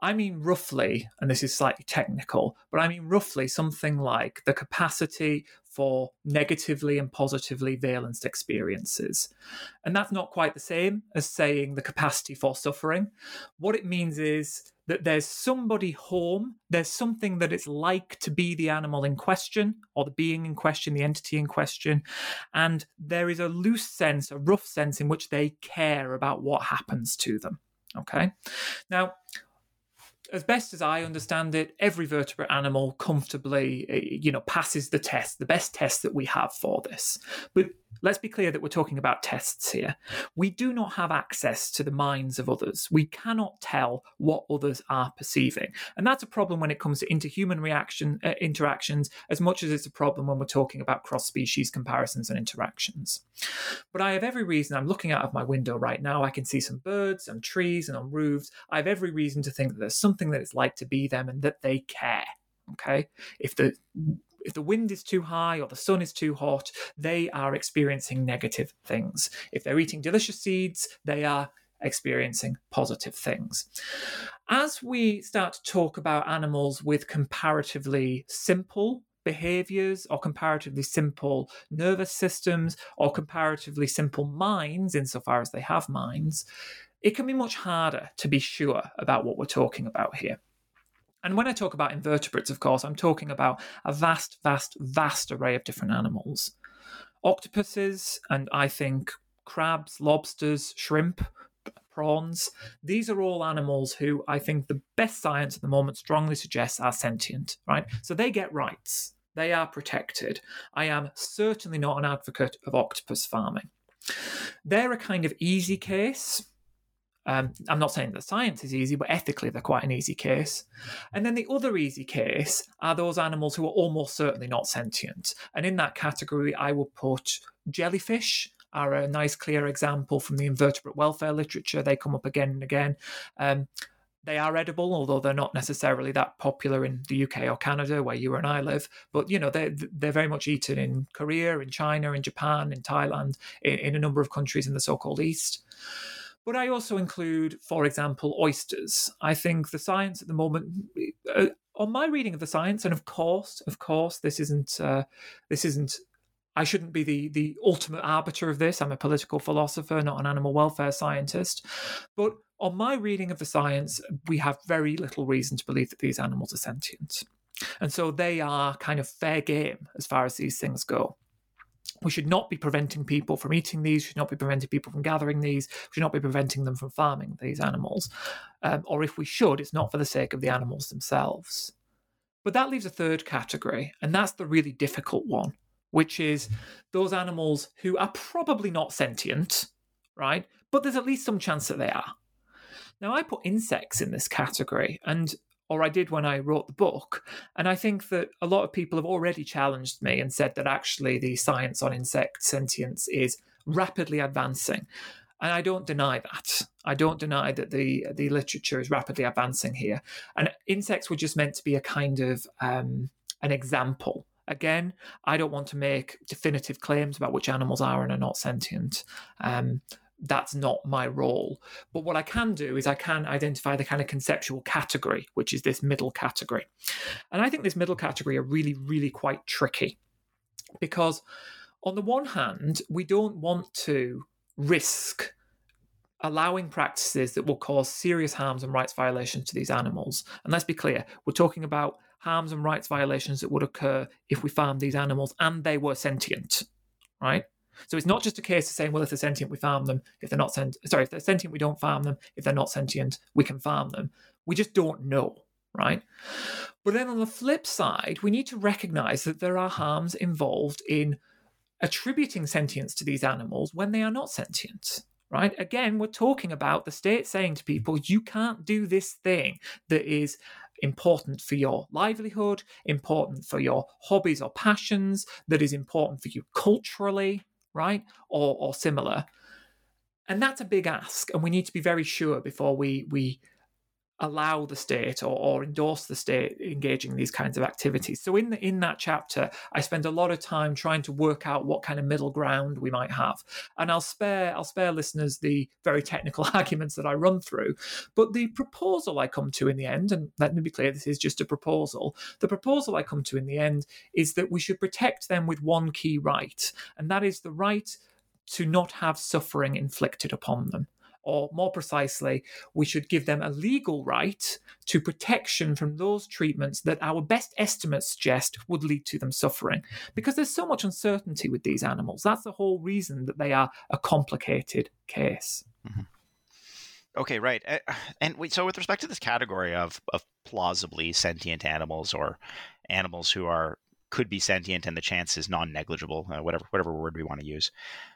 I mean, roughly, and this is slightly technical, but I mean, roughly something like the capacity for negatively and positively valenced experiences. And that's not quite the same as saying the capacity for suffering. What it means is that there's somebody home, there's something that it's like to be the animal in question, or the being in question, the entity in question, and there is a loose sense, a rough sense in which they care about what happens to them. Okay. Now, as best as I understand it, every vertebrate animal comfortably, eh, you know, passes the test, the best test that we have for this. But let's be clear that we're talking about tests here. We do not have access to the minds of others. We cannot tell what others are perceiving, and that's a problem when it comes to interhuman reaction uh, interactions, as much as it's a problem when we're talking about cross-species comparisons and interactions. But I have every reason. I'm looking out of my window right now. I can see some birds and trees and on roofs. I have every reason to think that there's something that it's like to be them and that they care. Okay, if the if the wind is too high or the sun is too hot, they are experiencing negative things. If they're eating delicious seeds, they are experiencing positive things. As we start to talk about animals with comparatively simple behaviors or comparatively simple nervous systems or comparatively simple minds, insofar as they have minds, it can be much harder to be sure about what we're talking about here. And when I talk about invertebrates, of course, I'm talking about a vast, vast, vast array of different animals. Octopuses, and I think crabs, lobsters, shrimp, prawns, these are all animals who I think the best science at the moment strongly suggests are sentient, right? So they get rights, they are protected. I am certainly not an advocate of octopus farming. They're a kind of easy case um, I'm not saying that science is easy, but ethically they're quite an easy case. And then the other easy case are those animals who are almost certainly not sentient. And in that category, I will put jellyfish are a nice clear example from the invertebrate welfare literature. They come up again and again. Um, they are edible, although they're not necessarily that popular in the UK or Canada, where you and I live. But you know, they're they're very much eaten in Korea, in China, in Japan, in Thailand, in, in a number of countries in the so-called East. But I also include, for example, oysters. I think the science at the moment, uh, on my reading of the science, and of course, of course, this isn't uh, this isn't. I shouldn't be the the ultimate arbiter of this. I'm a political philosopher, not an animal welfare scientist. But on my reading of the science, we have very little reason to believe that these animals are sentient. And so they are kind of fair game as far as these things go we should not be preventing people from eating these, should not be preventing people from gathering these, should not be preventing them from farming these animals. Um, or if we should, it's not for the sake of the animals themselves. But that leaves a third category, and that's the really difficult one, which is those animals who are probably not sentient, right? But there's at least some chance that they are. Now, I put insects in this category, and or I did when I wrote the book. And I think that a lot of people have already challenged me and said that actually the science on insect sentience is rapidly advancing. And I don't deny that. I don't deny that the the literature is rapidly advancing here. And insects were just meant to be a kind of um, an example. Again, I don't want to make definitive claims about which animals are and are not sentient. Um, that's not my role. But what I can do is I can identify the kind of conceptual category, which is this middle category. And I think this middle category are really, really quite tricky because, on the one hand, we don't want to risk allowing practices that will cause serious harms and rights violations to these animals. And let's be clear, we're talking about harms and rights violations that would occur if we farmed these animals and they were sentient, right? So it's not just a case of saying, well, if they're sentient, we farm them. If they're not sent, sorry, if they're sentient, we don't farm them. If they're not sentient, we can farm them. We just don't know, right? But then on the flip side, we need to recognize that there are harms involved in attributing sentience to these animals when they are not sentient. Right? Again, we're talking about the state saying to people, you can't do this thing that is important for your livelihood, important for your hobbies or passions, that is important for you culturally, right? Or or similar. And that's a big ask, and we need to be very sure before we we allow the state or, or endorse the state engaging in these kinds of activities. So in the, in that chapter, I spend a lot of time trying to work out what kind of middle ground we might have, and I'll spare I'll spare listeners the very technical arguments that I run through. But the proposal I come to in the end, and let me be clear, this is just a proposal. The proposal I come to in the end is that we should protect them with one key right, and that is the right to not have suffering inflicted upon them or more precisely, we should give them a legal right to protection from those treatments that our best estimates suggest would lead to them suffering. Because there's so much uncertainty with these animals. That's the whole reason that they are a complicated case. Mm-hmm. Okay, right. And so, with respect to this category of, of plausibly sentient animals or animals who are could be sentient and the chance is non-negligible, uh, whatever whatever word we want to use.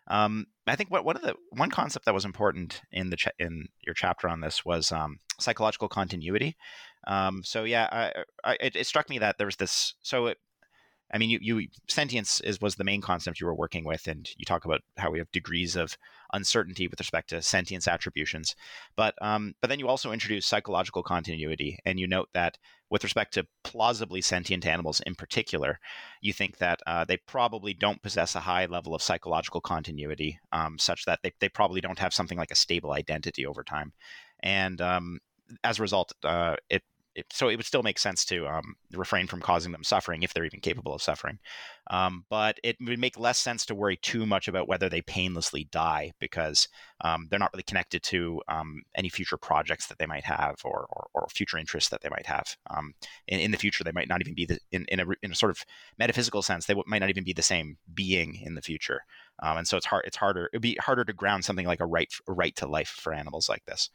Um, I think what one of the one concept that was important in the ch- in your chapter on this was um, psychological continuity. Um, so yeah, I, I, it, it, struck me that there was this. So it, I mean, you, you sentience is was the main concept you were working with, and you talk about how we have degrees of uncertainty with respect to sentience attributions. But um, but then you also introduce psychological continuity, and you note that with respect to plausibly sentient animals in particular, you think that uh, they probably don't possess a high level of psychological continuity, um, such that they they probably don't have something like a stable identity over time, and um, as a result, uh, it it, so it would still make sense to um, refrain from causing them suffering if they're even capable of suffering. Um, but it would make less sense to worry too much about whether they painlessly die because um, they're not really connected to um, any future projects that they might have or, or, or future interests that they might have. Um, in, in, the future, they might not even be the, in, in, a, in a sort of metaphysical sense, they might not even be the same being in the future. Um, and so it's hard. It's harder. It'd be harder to ground something like a right, a right to life for animals like this.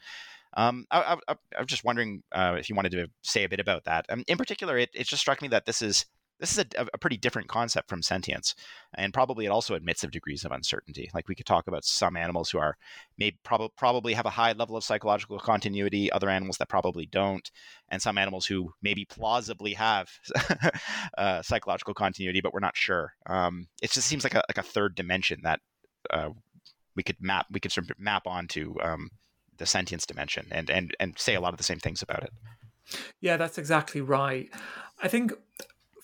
Um, I, was just wondering uh, if you wanted to say a bit about that. Um, in particular, it, it just struck me that this is this is a, a, pretty different concept from sentience, and probably it also admits of degrees of uncertainty. Like we could talk about some animals who are maybe prob- probably have a high level of psychological continuity, other animals that probably don't, and some animals who maybe plausibly have uh, psychological continuity, but we're not sure. Um, it just seems like a like a third dimension that uh, we could map we could sort of map onto um, the sentience dimension and and and say a lot of the same things about it. Yeah, that's exactly right. I think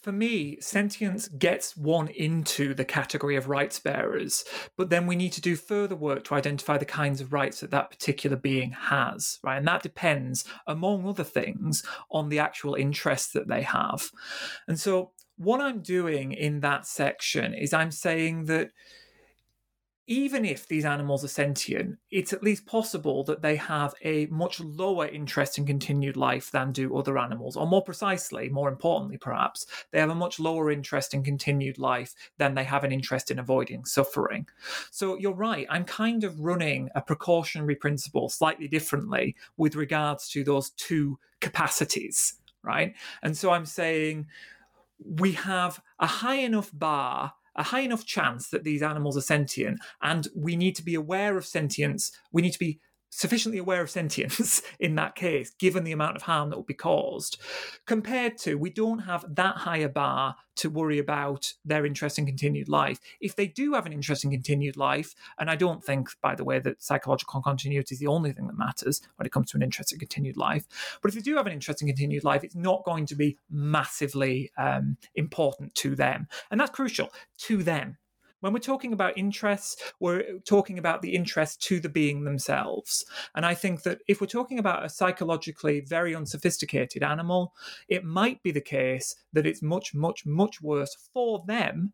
for me, sentience gets one into the category of rights bearers, but then we need to do further work to identify the kinds of rights that that particular being has, right? And that depends, among other things, on the actual interests that they have. And so, what I'm doing in that section is I'm saying that even if these animals are sentient, it's at least possible that they have a much lower interest in continued life than do other animals. Or more precisely, more importantly, perhaps, they have a much lower interest in continued life than they have an interest in avoiding suffering. So you're right, I'm kind of running a precautionary principle slightly differently with regards to those two capacities, right? And so I'm saying we have a high enough bar a high enough chance that these animals are sentient, and we need to be aware of sentience. We need to be sufficiently aware of sentience in that case, given the amount of harm that will be caused, compared to we don't have that high a bar to worry about their interest in continued life. If they do have an interest in continued life, and I don't think, by the way, that psychological continuity is the only thing that matters when it comes to an interest in continued life, but if they do have an interest in continued life, it's not going to be massively um, important to them. And that's crucial to them when we're talking about interests, we're talking about the interest to the being themselves. And I think that if we're talking about a psychologically very unsophisticated animal, it might be the case that it's much, much, much worse for them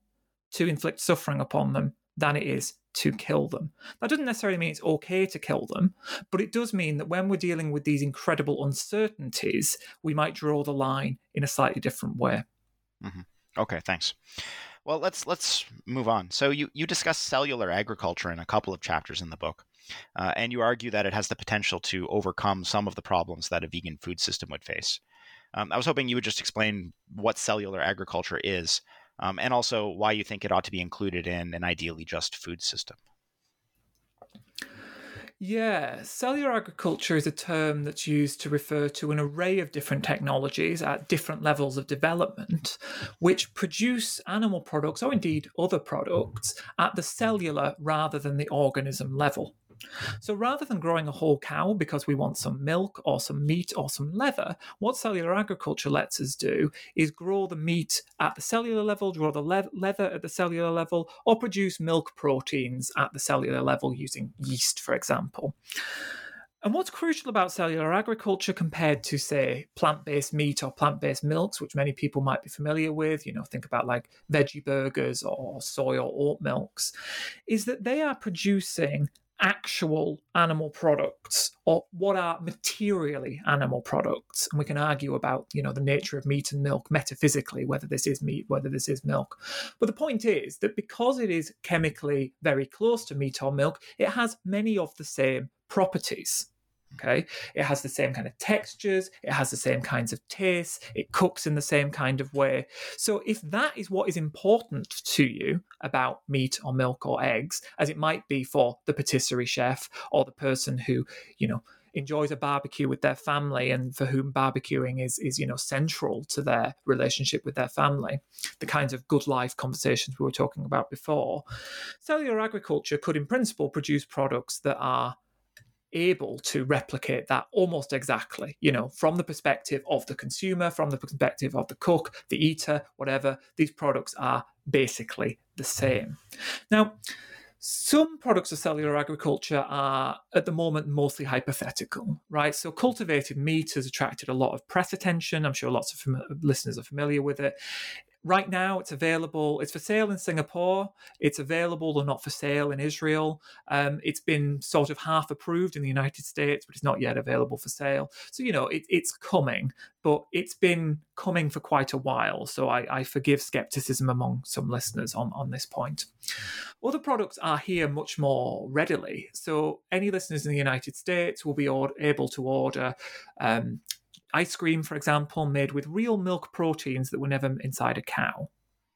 to inflict suffering upon them than it is to kill them. That doesn't necessarily mean it's okay to kill them, but it does mean that when we're dealing with these incredible uncertainties, we might draw the line in a slightly different way. Mm-hmm. Okay, thanks. Well, let's let's move on. So you you discuss cellular agriculture in a couple of chapters in the book, uh, and you argue that it has the potential to overcome some of the problems that a vegan food system would face. Um, I was hoping you would just explain what cellular agriculture is, um, and also why you think it ought to be included in an ideally just food system. Yeah, cellular agriculture is a term that's used to refer to an array of different technologies at different levels of development, which produce animal products or indeed other products at the cellular rather than the organism level. So rather than growing a whole cow because we want some milk or some meat or some leather, what cellular agriculture lets us do is grow the meat at the cellular level, grow the le- leather at the cellular level, or produce milk proteins at the cellular level using yeast, for example. And what's crucial about cellular agriculture compared to, say, plant based meat or plant based milks, which many people might be familiar with, you know, think about like veggie burgers or soy or oat milks, is that they are producing actual animal products or what are materially animal products. And we can argue about you know the nature of meat and milk metaphysically whether this is meat whether this is milk. But the point is that because it is chemically very close to meat or milk it has many of the same properties Okay. It has the same kind of textures, it has the same kinds of tastes, it cooks in the same kind of way. So, if that is what is important to you about meat or milk or eggs, as it might be for the patisserie chef or the person who, you know, enjoys a barbecue with their family and for whom barbecuing is is you know central to their relationship with their family the kinds of good life conversations we were talking about before cellular agriculture could in principle produce products that are able to replicate that almost exactly, you know, from the perspective of the consumer, from the perspective of the cook, the eater, whatever, these products are basically the same. Now, some products of cellular agriculture are at the moment mostly hypothetical, right? So cultivated meat has attracted a lot of press attention. I'm sure lots of fam- listeners are familiar with it. Right now, it's available. It's for sale in Singapore. It's available or not for sale in Israel. Um, it's been sort of half approved in the United States, but it's not yet available for sale. So you know, it, it's coming, but it's been coming for quite a while. So I, I forgive skepticism among some listeners on on this point. Other products are here much more readily. So any listeners in the United States will be able to order um, ice cream, for example, made with real milk proteins that were never inside a cow.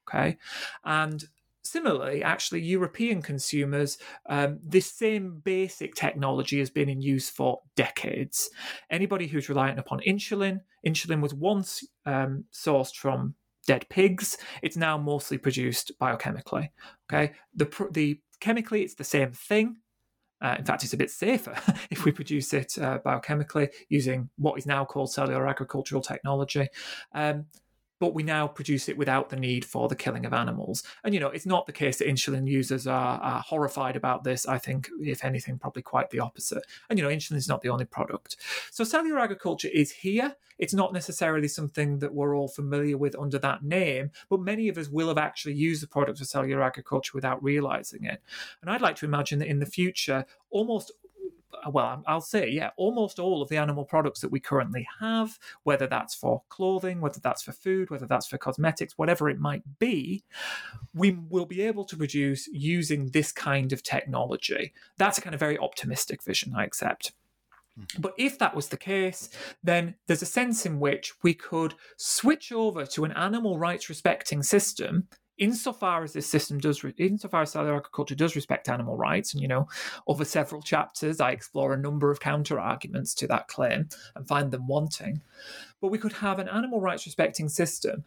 Okay. And similarly, actually, European consumers, um, this same basic technology has been in use for decades. Anybody who's reliant upon insulin, insulin was once um, sourced from dead pigs. It's now mostly produced biochemically. Okay. The, the chemically, it's the same thing. Uh, in fact, it's a bit safer if we produce it uh, biochemically using what is now called cellular agricultural technology. Um, but we now produce it without the need for the killing of animals. And, you know, it's not the case that insulin users are, are horrified about this. I think, if anything, probably quite the opposite. And, you know, insulin is not the only product. So cellular agriculture is here. It's not necessarily something that we're all familiar with under that name, but many of us will have actually used the product of cellular agriculture without realizing it. And I'd like to imagine that in the future, almost well, I'll say, yeah, almost all of the animal products that we currently have, whether that's for clothing, whether that's for food, whether that's for cosmetics, whatever it might be, we will be able to produce using this kind of technology. That's a kind of very optimistic vision, I accept. Hmm. But if that was the case, then there's a sense in which we could switch over to an animal rights respecting system insofar as this system does, insofar as cellular agriculture does respect animal rights, and you know, over several chapters, I explore a number of counter arguments to that claim and find them wanting. But we could have an animal rights respecting system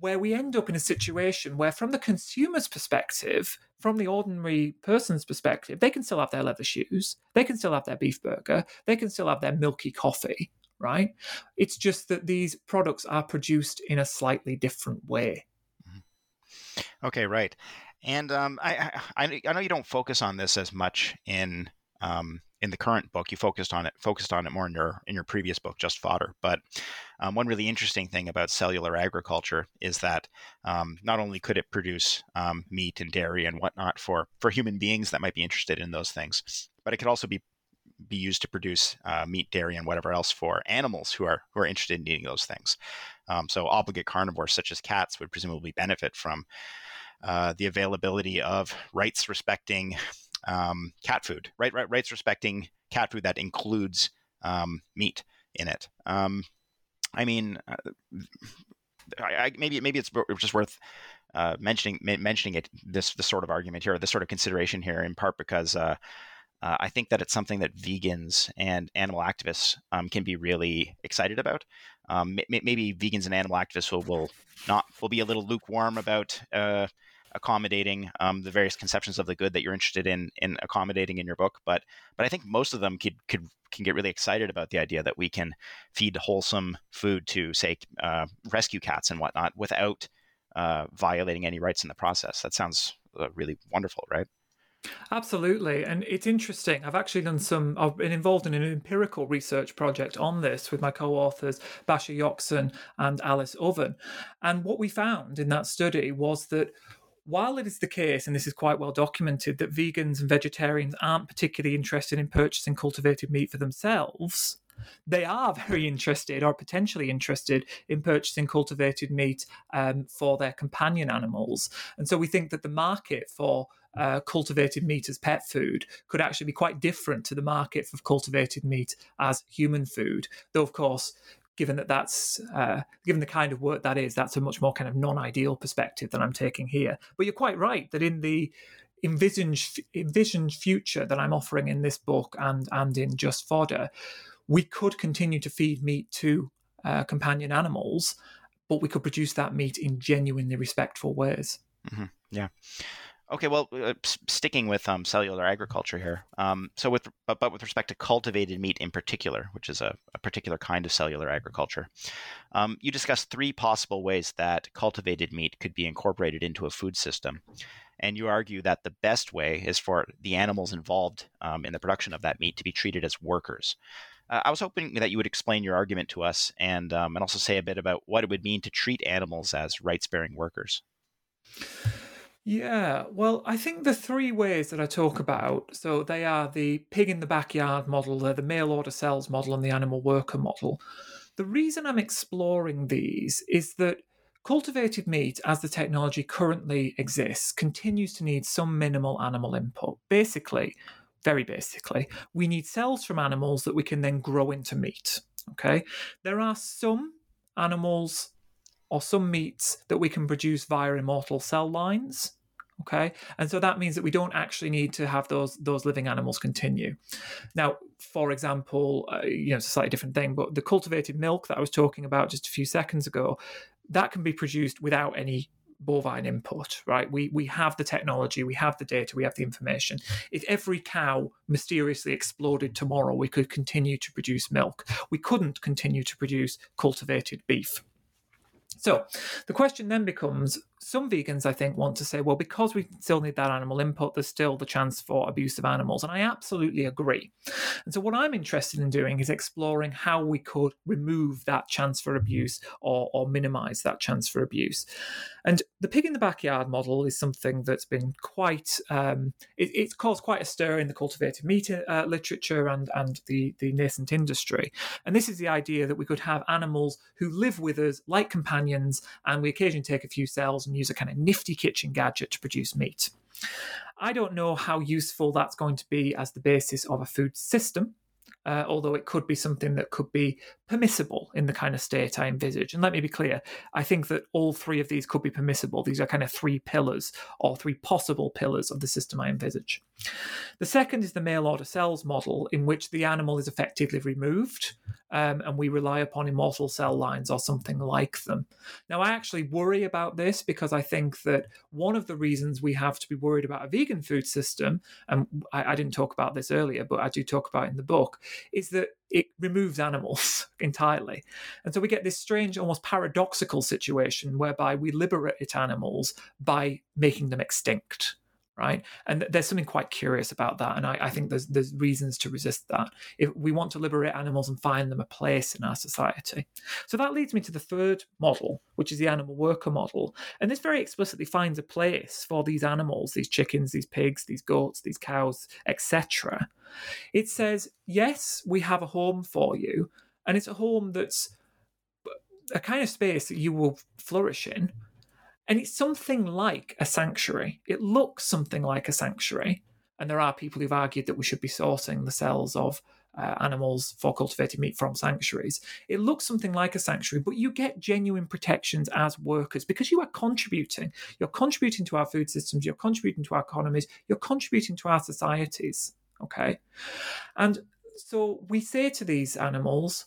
where we end up in a situation where, from the consumer's perspective, from the ordinary person's perspective, they can still have their leather shoes, they can still have their beef burger, they can still have their milky coffee, right? It's just that these products are produced in a slightly different way. Okay, right. And um, I, I I know you don't focus on this as much in um, in the current book. You focused on it focused on it more in your in your previous book, Just Fodder. But um, one really interesting thing about cellular agriculture is that um, not only could it produce um, meat and dairy and whatnot for for human beings that might be interested in those things, but it could also be be used to produce uh, meat, dairy, and whatever else for animals who are who are interested in eating those things. Um, so obligate carnivores such as cats would presumably benefit from uh, the availability of rights respecting um, cat food, right, right, rights respecting cat food that includes um, meat in it. Um, I mean, uh, I, I, maybe maybe it's just worth uh, mentioning mentioning it this this sort of argument here, this sort of consideration here, in part because uh, I think that it's something that vegans and animal activists um, can be really excited about. Um, m- maybe vegans and animal activists will, will not will be a little lukewarm about uh, accommodating um, the various conceptions of the good that you're interested in in accommodating in your book. But but I think most of them could could can get really excited about the idea that we can feed wholesome food to say uh, rescue cats and whatnot without uh, violating any rights in the process. That sounds uh, really wonderful, right? Absolutely. And it's interesting. I've actually done some, I've been involved in an empirical research project on this with my co authors, Basia Yoxon and Alice Oven. And what we found in that study was that while it is the case, and this is quite well documented, that vegans and vegetarians aren't particularly interested in purchasing cultivated meat for themselves, they are very interested or potentially interested in purchasing cultivated meat um, for their companion animals. And so we think that the market for uh, cultivated meat as pet food could actually be quite different to the market for cultivated meat as human food. Though, of course, given that that's uh, given the kind of work that is, that's a much more kind of non-ideal perspective than I'm taking here. But you're quite right that in the envisioned envisioned future that I'm offering in this book and and in Just Fodder, we could continue to feed meat to uh, companion animals, but we could produce that meat in genuinely respectful ways. Mm-hmm. Yeah. Okay, well, uh, sticking with um, cellular agriculture here. Um, so, with but, but with respect to cultivated meat in particular, which is a, a particular kind of cellular agriculture, um, you discuss three possible ways that cultivated meat could be incorporated into a food system, and you argue that the best way is for the animals involved um, in the production of that meat to be treated as workers. Uh, I was hoping that you would explain your argument to us and um, and also say a bit about what it would mean to treat animals as rights-bearing workers. Yeah, well, I think the three ways that I talk about, so they are the pig in the backyard model, they're the mail order cells model, and the animal worker model. The reason I'm exploring these is that cultivated meat, as the technology currently exists, continues to need some minimal animal input. Basically, very basically, we need cells from animals that we can then grow into meat. Okay, there are some animals or some meats that we can produce via immortal cell lines okay? And so that means that we don't actually need to have those those living animals continue. Now for example uh, you know it's a slightly different thing but the cultivated milk that i was talking about just a few seconds ago that can be produced without any bovine input right? We we have the technology we have the data we have the information. If every cow mysteriously exploded tomorrow we could continue to produce milk. We couldn't continue to produce cultivated beef. So the question then becomes some vegans, I think, want to say, well, because we still need that animal input, there's still the chance for abuse of animals. And I absolutely agree. And so what I'm interested in doing is exploring how we could remove that chance for abuse or, or minimize that chance for abuse. And the pig in the backyard model is something that's been quite, um, it, it's caused quite a stir in the cultivated meat uh, literature and, and the, the nascent industry. And this is the idea that we could have animals who live with us like companions, and we occasionally take a few cells and use a kind of nifty kitchen gadget to produce meat. I don't know how useful that's going to be as the basis of a food system uh, although it could be something that could be permissible in the kind of state I envisage. And let me be clear, I think that all three of these could be permissible. These are kind of three pillars or three possible pillars of the system I envisage. The second is the mail order cells model, in which the animal is effectively removed um, and we rely upon immortal cell lines or something like them. Now, I actually worry about this because I think that one of the reasons we have to be worried about a vegan food system, and I, I didn't talk about this earlier, but I do talk about in the book, is that it removes animals entirely. And so we get this strange, almost paradoxical situation whereby we liberate animals by making them extinct right? And there's something quite curious about that, and I, I, think there's there's reasons to resist that. If we want to liberate animals and find them a place in our society, so that leads me to the third model, which is the animal worker model, and this very explicitly finds a place for these animals, these chickens, these pigs, these goats, these cows, etc. It says, yes, we have a home for you, and it's a home that's a kind of space that you will flourish in and it's something like a sanctuary. It looks something like a sanctuary. And there are people who've argued that we should be sourcing the cells of uh, animals for cultivated meat from sanctuaries. It looks something like a sanctuary, but you get genuine protections as workers because you are contributing. You're contributing to our food systems, you're contributing to our economies, you're contributing to our societies. Okay. And so we say to these animals,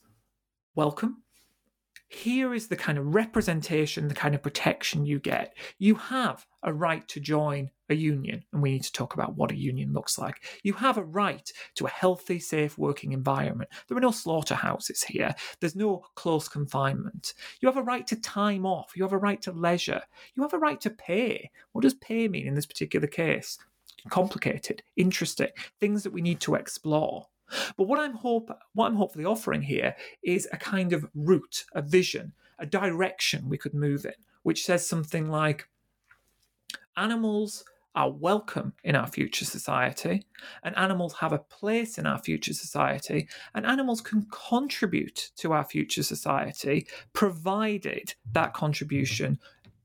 welcome, here is the kind of representation, the kind of protection you get. You have a right to join a union, and we need to talk about what a union looks like. You have a right to a healthy, safe working environment. There are no slaughterhouses here, there's no close confinement. You have a right to time off, you have a right to leisure, you have a right to pay. What does pay mean in this particular case? Complicated, interesting, things that we need to explore. But what I'm hope what I'm hopefully offering here is a kind of route, a vision, a direction we could move in, which says something like animals are welcome in our future society, and animals have a place in our future society, and animals can contribute to our future society, provided that contribution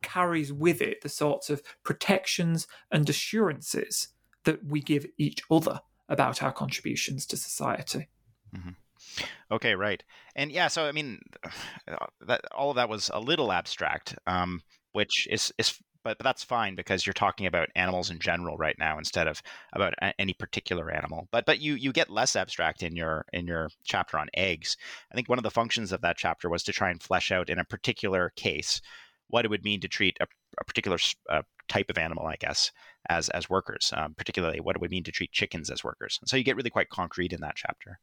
carries with it the sorts of protections and assurances that we give each other about our contributions to society. Mm-hmm. Okay, right, and yeah, so I mean, that all of that was a little abstract, um, which is is but, but that's fine because you're talking about animals in general right now instead of about any particular animal. But but you you get less abstract in your in your chapter on eggs. I think one of the functions of that chapter was to try and flesh out in a particular case what it would mean to treat a, a particular uh, type of animal, I guess, as as workers, um, particularly what it would mean to treat chickens as workers. And so you get really quite concrete in that chapter.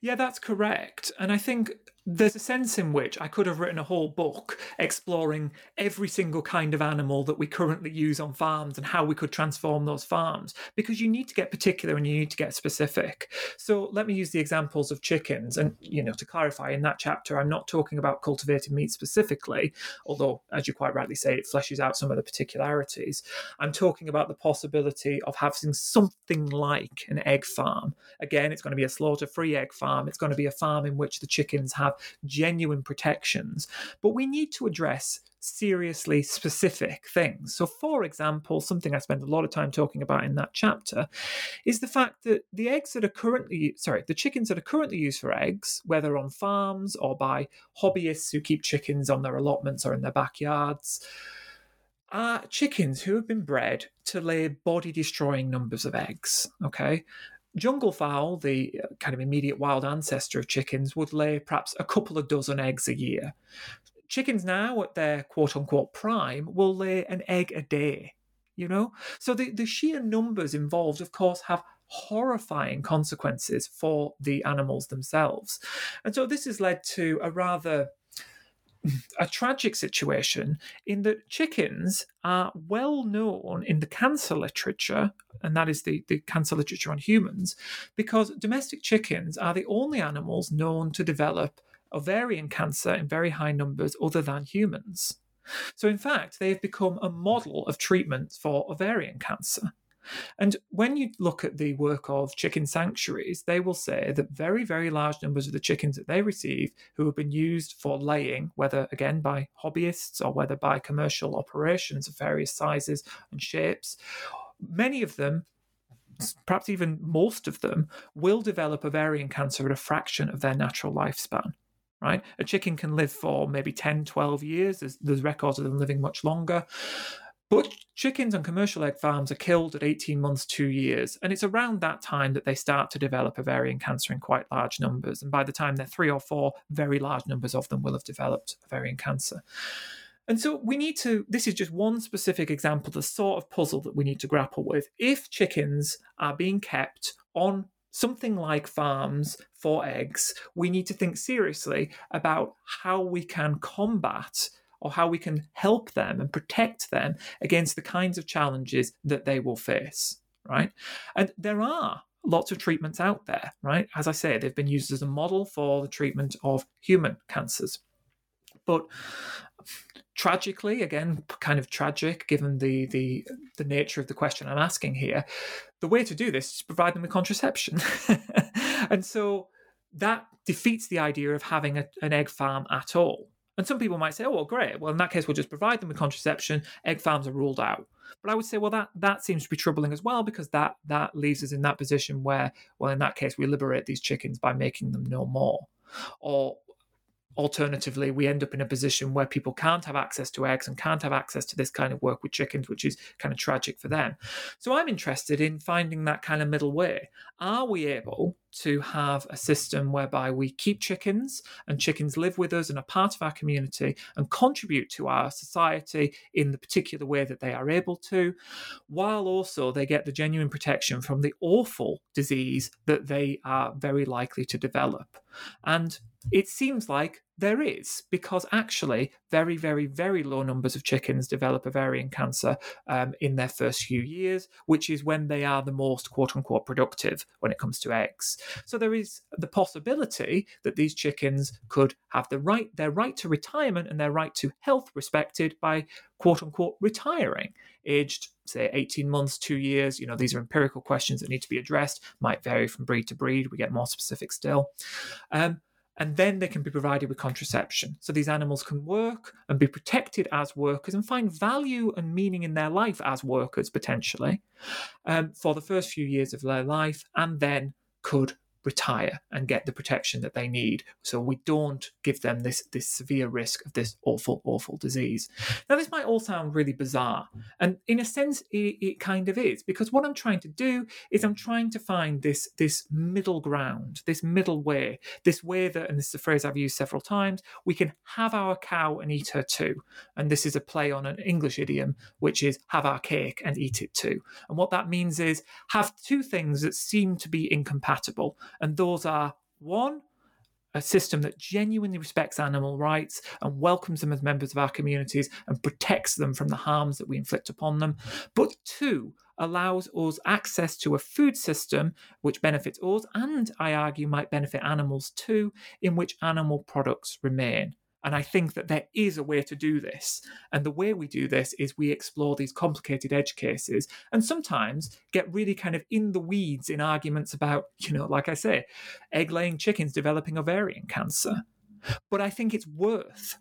Yeah, that's correct. And I think there's a sense in which I could have written a whole book exploring every single kind of animal that we currently use on farms and how we could transform those farms because you need to get particular and you need to get specific. So let me use the examples of chickens. And, you know, to clarify, in that chapter, I'm not talking about cultivated meat specifically, although, as you quite rightly say, it fleshes out some of the particularities. I'm talking about the possibility of having something like an egg farm. Again, it's going to be a slaughter free egg farm, it's going to be a farm in which the chickens have genuine protections, but we need to address seriously specific things. So, for example, something I spend a lot of time talking about in that chapter is the fact that the eggs that are currently, sorry, the chickens that are currently used for eggs, whether on farms or by hobbyists who keep chickens on their allotments or in their backyards, are chickens who have been bred to lay body destroying numbers of eggs. Okay jungle fowl, the uh, kind of immediate wild ancestor of chickens, would lay perhaps a couple of dozen eggs a year. Chickens now, at their quote unquote prime, will lay an egg a day. You know? So the, the sheer numbers involved, of course, have horrifying consequences for the animals themselves. And so this has led to a rather a tragic situation in that chickens are well known in the cancer literature, and that is the, the cancer literature on humans, because domestic chickens are the only animals known to develop ovarian cancer in very high numbers other than humans. So, in fact, they have become a model of treatment for ovarian cancer. And when you look at the work of chicken sanctuaries, they will say that very, very large numbers of the chickens that they receive who have been used for laying, whether again by hobbyists or whether by commercial operations of various sizes and shapes, many of them perhaps even most of them, will develop ovarian cancer at a fraction of their natural lifespan. Right? A chicken can live for maybe 10, 12 years. There's, there's records of them living much longer. But chickens on commercial egg farms are killed at 18 months, two years. And it's around that time that they start to develop ovarian cancer in quite large numbers. And by the time they're three or four, very large numbers of them will have developed ovarian cancer. And so we need to, this is just one specific example, the sort of puzzle that we need to grapple with. If chickens are being kept on something like farms for eggs, we need to think seriously about how we can combat or how we can help them and protect them against the kinds of challenges that they will face, right? And there are lots of treatments out there, right? As I say, they've been used as a model for the treatment of human cancers. But tragically, again, kind of tragic given the, the the nature of the question I'm asking here, the way to do this is to provide them with contraception. and so that defeats the idea of having a, an egg farm at all. And some people might say, oh, well, great. Well, in that case, we'll just provide them with contraception. Egg farms are ruled out. But I would say, well, that that seems to be troubling as well because that that leaves us in that position where, well, in that case, we liberate these chickens by making them no more, or alternatively, we end up in a position where people can't have access to eggs and can't have access to this kind of work with chickens, which is kind of tragic for them. So I'm interested in finding that kind of middle way. Are we able to have a system whereby we keep chickens and chickens live with us and are part of our community and contribute to our society in the particular way that they are able to, while also they get the genuine protection from the awful disease that they are very likely to develop? And it seems like there is, because actually, very, very, very low numbers of chickens develop ovarian cancer um, in their first few years, which is when they are the most quote unquote productive when it comes to eggs. So there is the possibility that these chickens could have the right, their right to retirement and their right to health respected by quote unquote retiring, aged say 18 months, two years. You know, these are empirical questions that need to be addressed, might vary from breed to breed. We get more specific still. Um, and then they can be provided with contraception. So these animals can work and be protected as workers and find value and meaning in their life as workers potentially um, for the first few years of their life, and then could retire and get the protection that they need. So we don't give them this this severe risk of this awful awful disease. Now this might all sound really bizarre and in a sense it, it kind of is because what i'm trying to do is i'm trying to find this this middle ground this middle way this way that and this is a phrase i've used several times we can have our cow and eat her too. And this is a play on an english idiom which is have our cake and eat it too. And what that means is have two things that seem to be incompatible and those are one, a system that genuinely respects animal rights and welcomes them as members of our communities and protects them from the harms that we inflict upon them. But two, allows us access to a food system which benefits us and, I argue, might benefit animals too, in which animal products remain. And I think that there is a way to do this. And the way we do this is we explore these complicated edge cases and sometimes get really kind of in the weeds in arguments about, you know, like I say, egg laying chickens developing ovarian cancer. But I think it's worth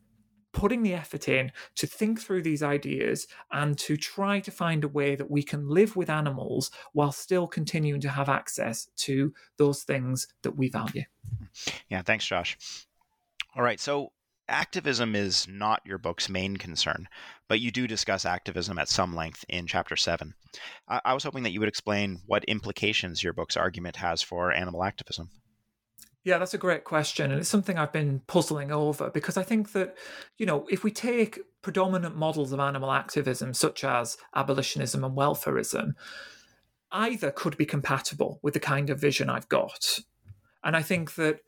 putting the effort in to think through these ideas and to try to find a way that we can live with animals while still continuing to have access to those things that we value. Yeah, thanks, Josh. All right, so activism is not your book's main concern, but you do discuss activism at some length in chapter 7. I, I was hoping that you would explain what implications your book's argument has for animal activism. Yeah, that's a great question. And it's something I've been puzzling over because I think that, you know, if we take predominant models of animal activism, such as abolitionism and welfarism, either could be compatible with the kind of vision I've got. And I think that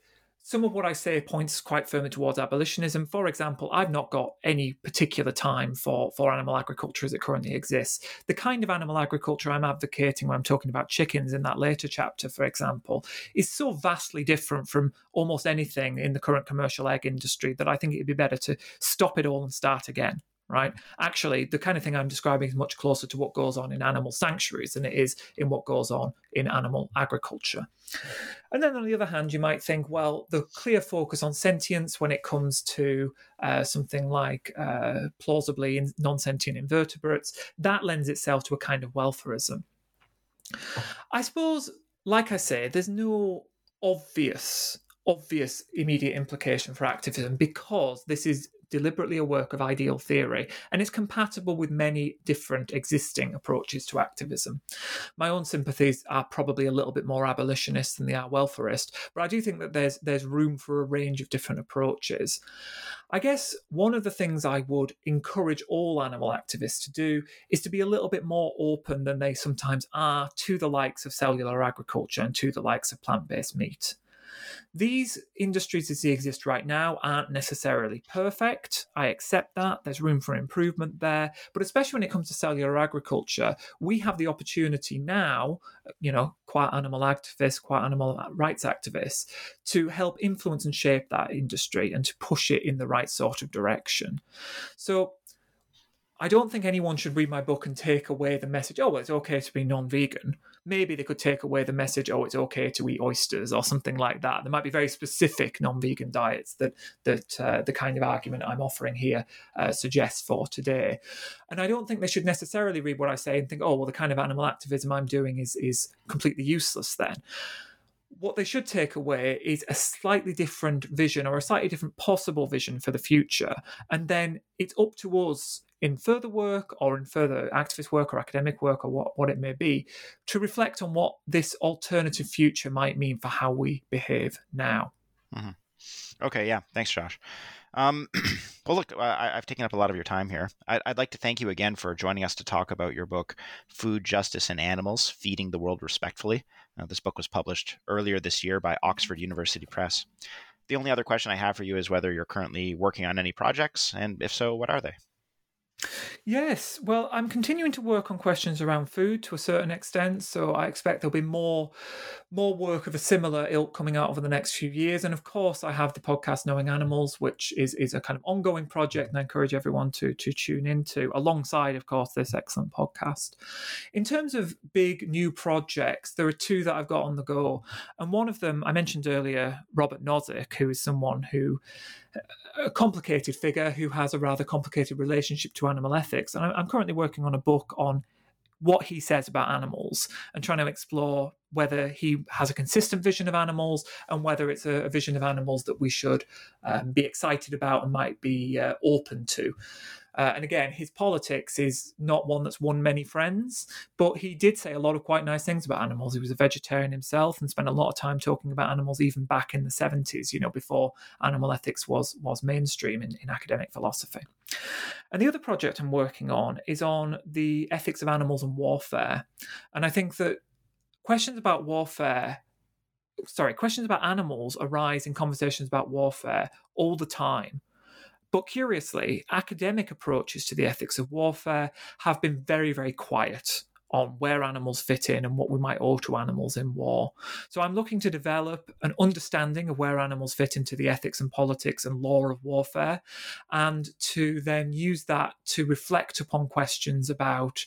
some of what I say points quite firmly towards abolitionism. For example, I've not got any particular time for, for animal agriculture as it currently exists. The kind of animal agriculture I'm advocating when I'm talking about chickens in that later chapter, for example, is so vastly different from almost anything in the current commercial egg industry that I think it'd be better to stop it all and start again right? Actually, the kind of thing I'm describing is much closer to what goes on in animal sanctuaries than it is in what goes on in animal agriculture. And then on the other hand, you might think, well, the clear focus on sentience when it comes to uh, something like uh, plausibly non sentient invertebrates, that lends itself to a kind of welfarism. I suppose, like I say, there's no obvious obvious immediate implication for activism because this is deliberately a work of ideal theory, and is compatible with many different existing approaches to activism. My own sympathies are probably a little bit more abolitionist than they are welfarist, but I do think that there's there's room for a range of different approaches. I guess one of the things I would encourage all animal activists to do is to be a little bit more open than they sometimes are to the likes of cellular agriculture and to the likes of plant based meat. These industries as they exist right now aren't necessarily perfect. I accept that. There's room for improvement there. But especially when it comes to cellular agriculture, we have the opportunity now, you know, quite animal activists, quite animal rights activists, to help influence and shape that industry and to push it in the right sort of direction. So I don't think anyone should read my book and take away the message, oh, well, it's okay to be non vegan. Maybe they could take away the message, oh, it's okay to eat oysters or something like that. There might be very specific non vegan diets that, that uh, the kind of argument I'm offering here uh, suggests for today. And I don't think they should necessarily read what I say and think, oh, well, the kind of animal activism I'm doing is, is completely useless then what they should take away is a slightly different vision or a slightly different possible vision for the future. And then it's up to us in further work or in further activist work or academic work or what, what it may be to reflect on what this alternative future might mean for how we behave now. Mm-hmm. Okay, yeah. Thanks, Josh. Um, well, look, I, have taken up a lot of your time here. I, would like to thank you again for joining us to talk about your book, Food, Justice, and Animals Feeding the World Respectfully. Uh, this book was published earlier this year by Oxford University Press. The only other question I have for you is whether you're currently working on any projects, and if so, what are they? Yes, well, I'm continuing to work on questions around food to a certain extent, so I expect there'll be more more work of a similar ilk coming out over the next few years. And of course, I have the podcast Knowing Animals, which is is a kind of ongoing project, and I encourage everyone to to tune into alongside, of course, this excellent podcast. In terms of big new projects, there are two that I've got on the go, and one of them I mentioned earlier, Robert Nozick, who is someone who a complicated figure who has a rather complicated relationship to animal ethics. And I'm currently working on a book on what he says about animals and trying to explore whether he has a consistent vision of animals and whether it's a, vision of animals that we should um, be excited about and might be uh, open to. Uh, and again, his politics is not one that's won many friends, but he did say a lot of quite nice things about animals. He was a vegetarian himself and spent a lot of time talking about animals even back in the 70s, you know, before animal ethics was was mainstream in, in academic philosophy. And the other project I'm working on is on the ethics of animals and warfare. And I think that questions about warfare sorry, questions about animals arise in conversations about warfare all the time. But curiously, academic approaches to the ethics of warfare have been very, very quiet on where animals fit in and what we might owe to animals in war. So I'm looking to develop an understanding of where animals fit into the ethics and politics and law of warfare, and to then use that to reflect upon questions about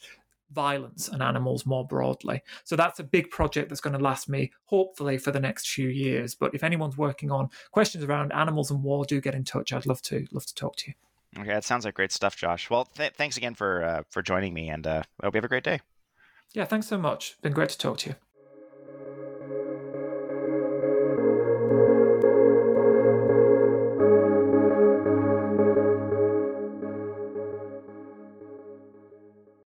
violence and animals more broadly. So that's a big project that's going to last me, hopefully, for the next few years. But if anyone's working on questions around animals and war, do get in touch. I'd love to love to talk to you. Okay, that sounds like great stuff, Josh. Well, th- thanks again for uh, for joining me, and uh, I hope you have a great day. Yeah, thanks so much. Been great to talk to you.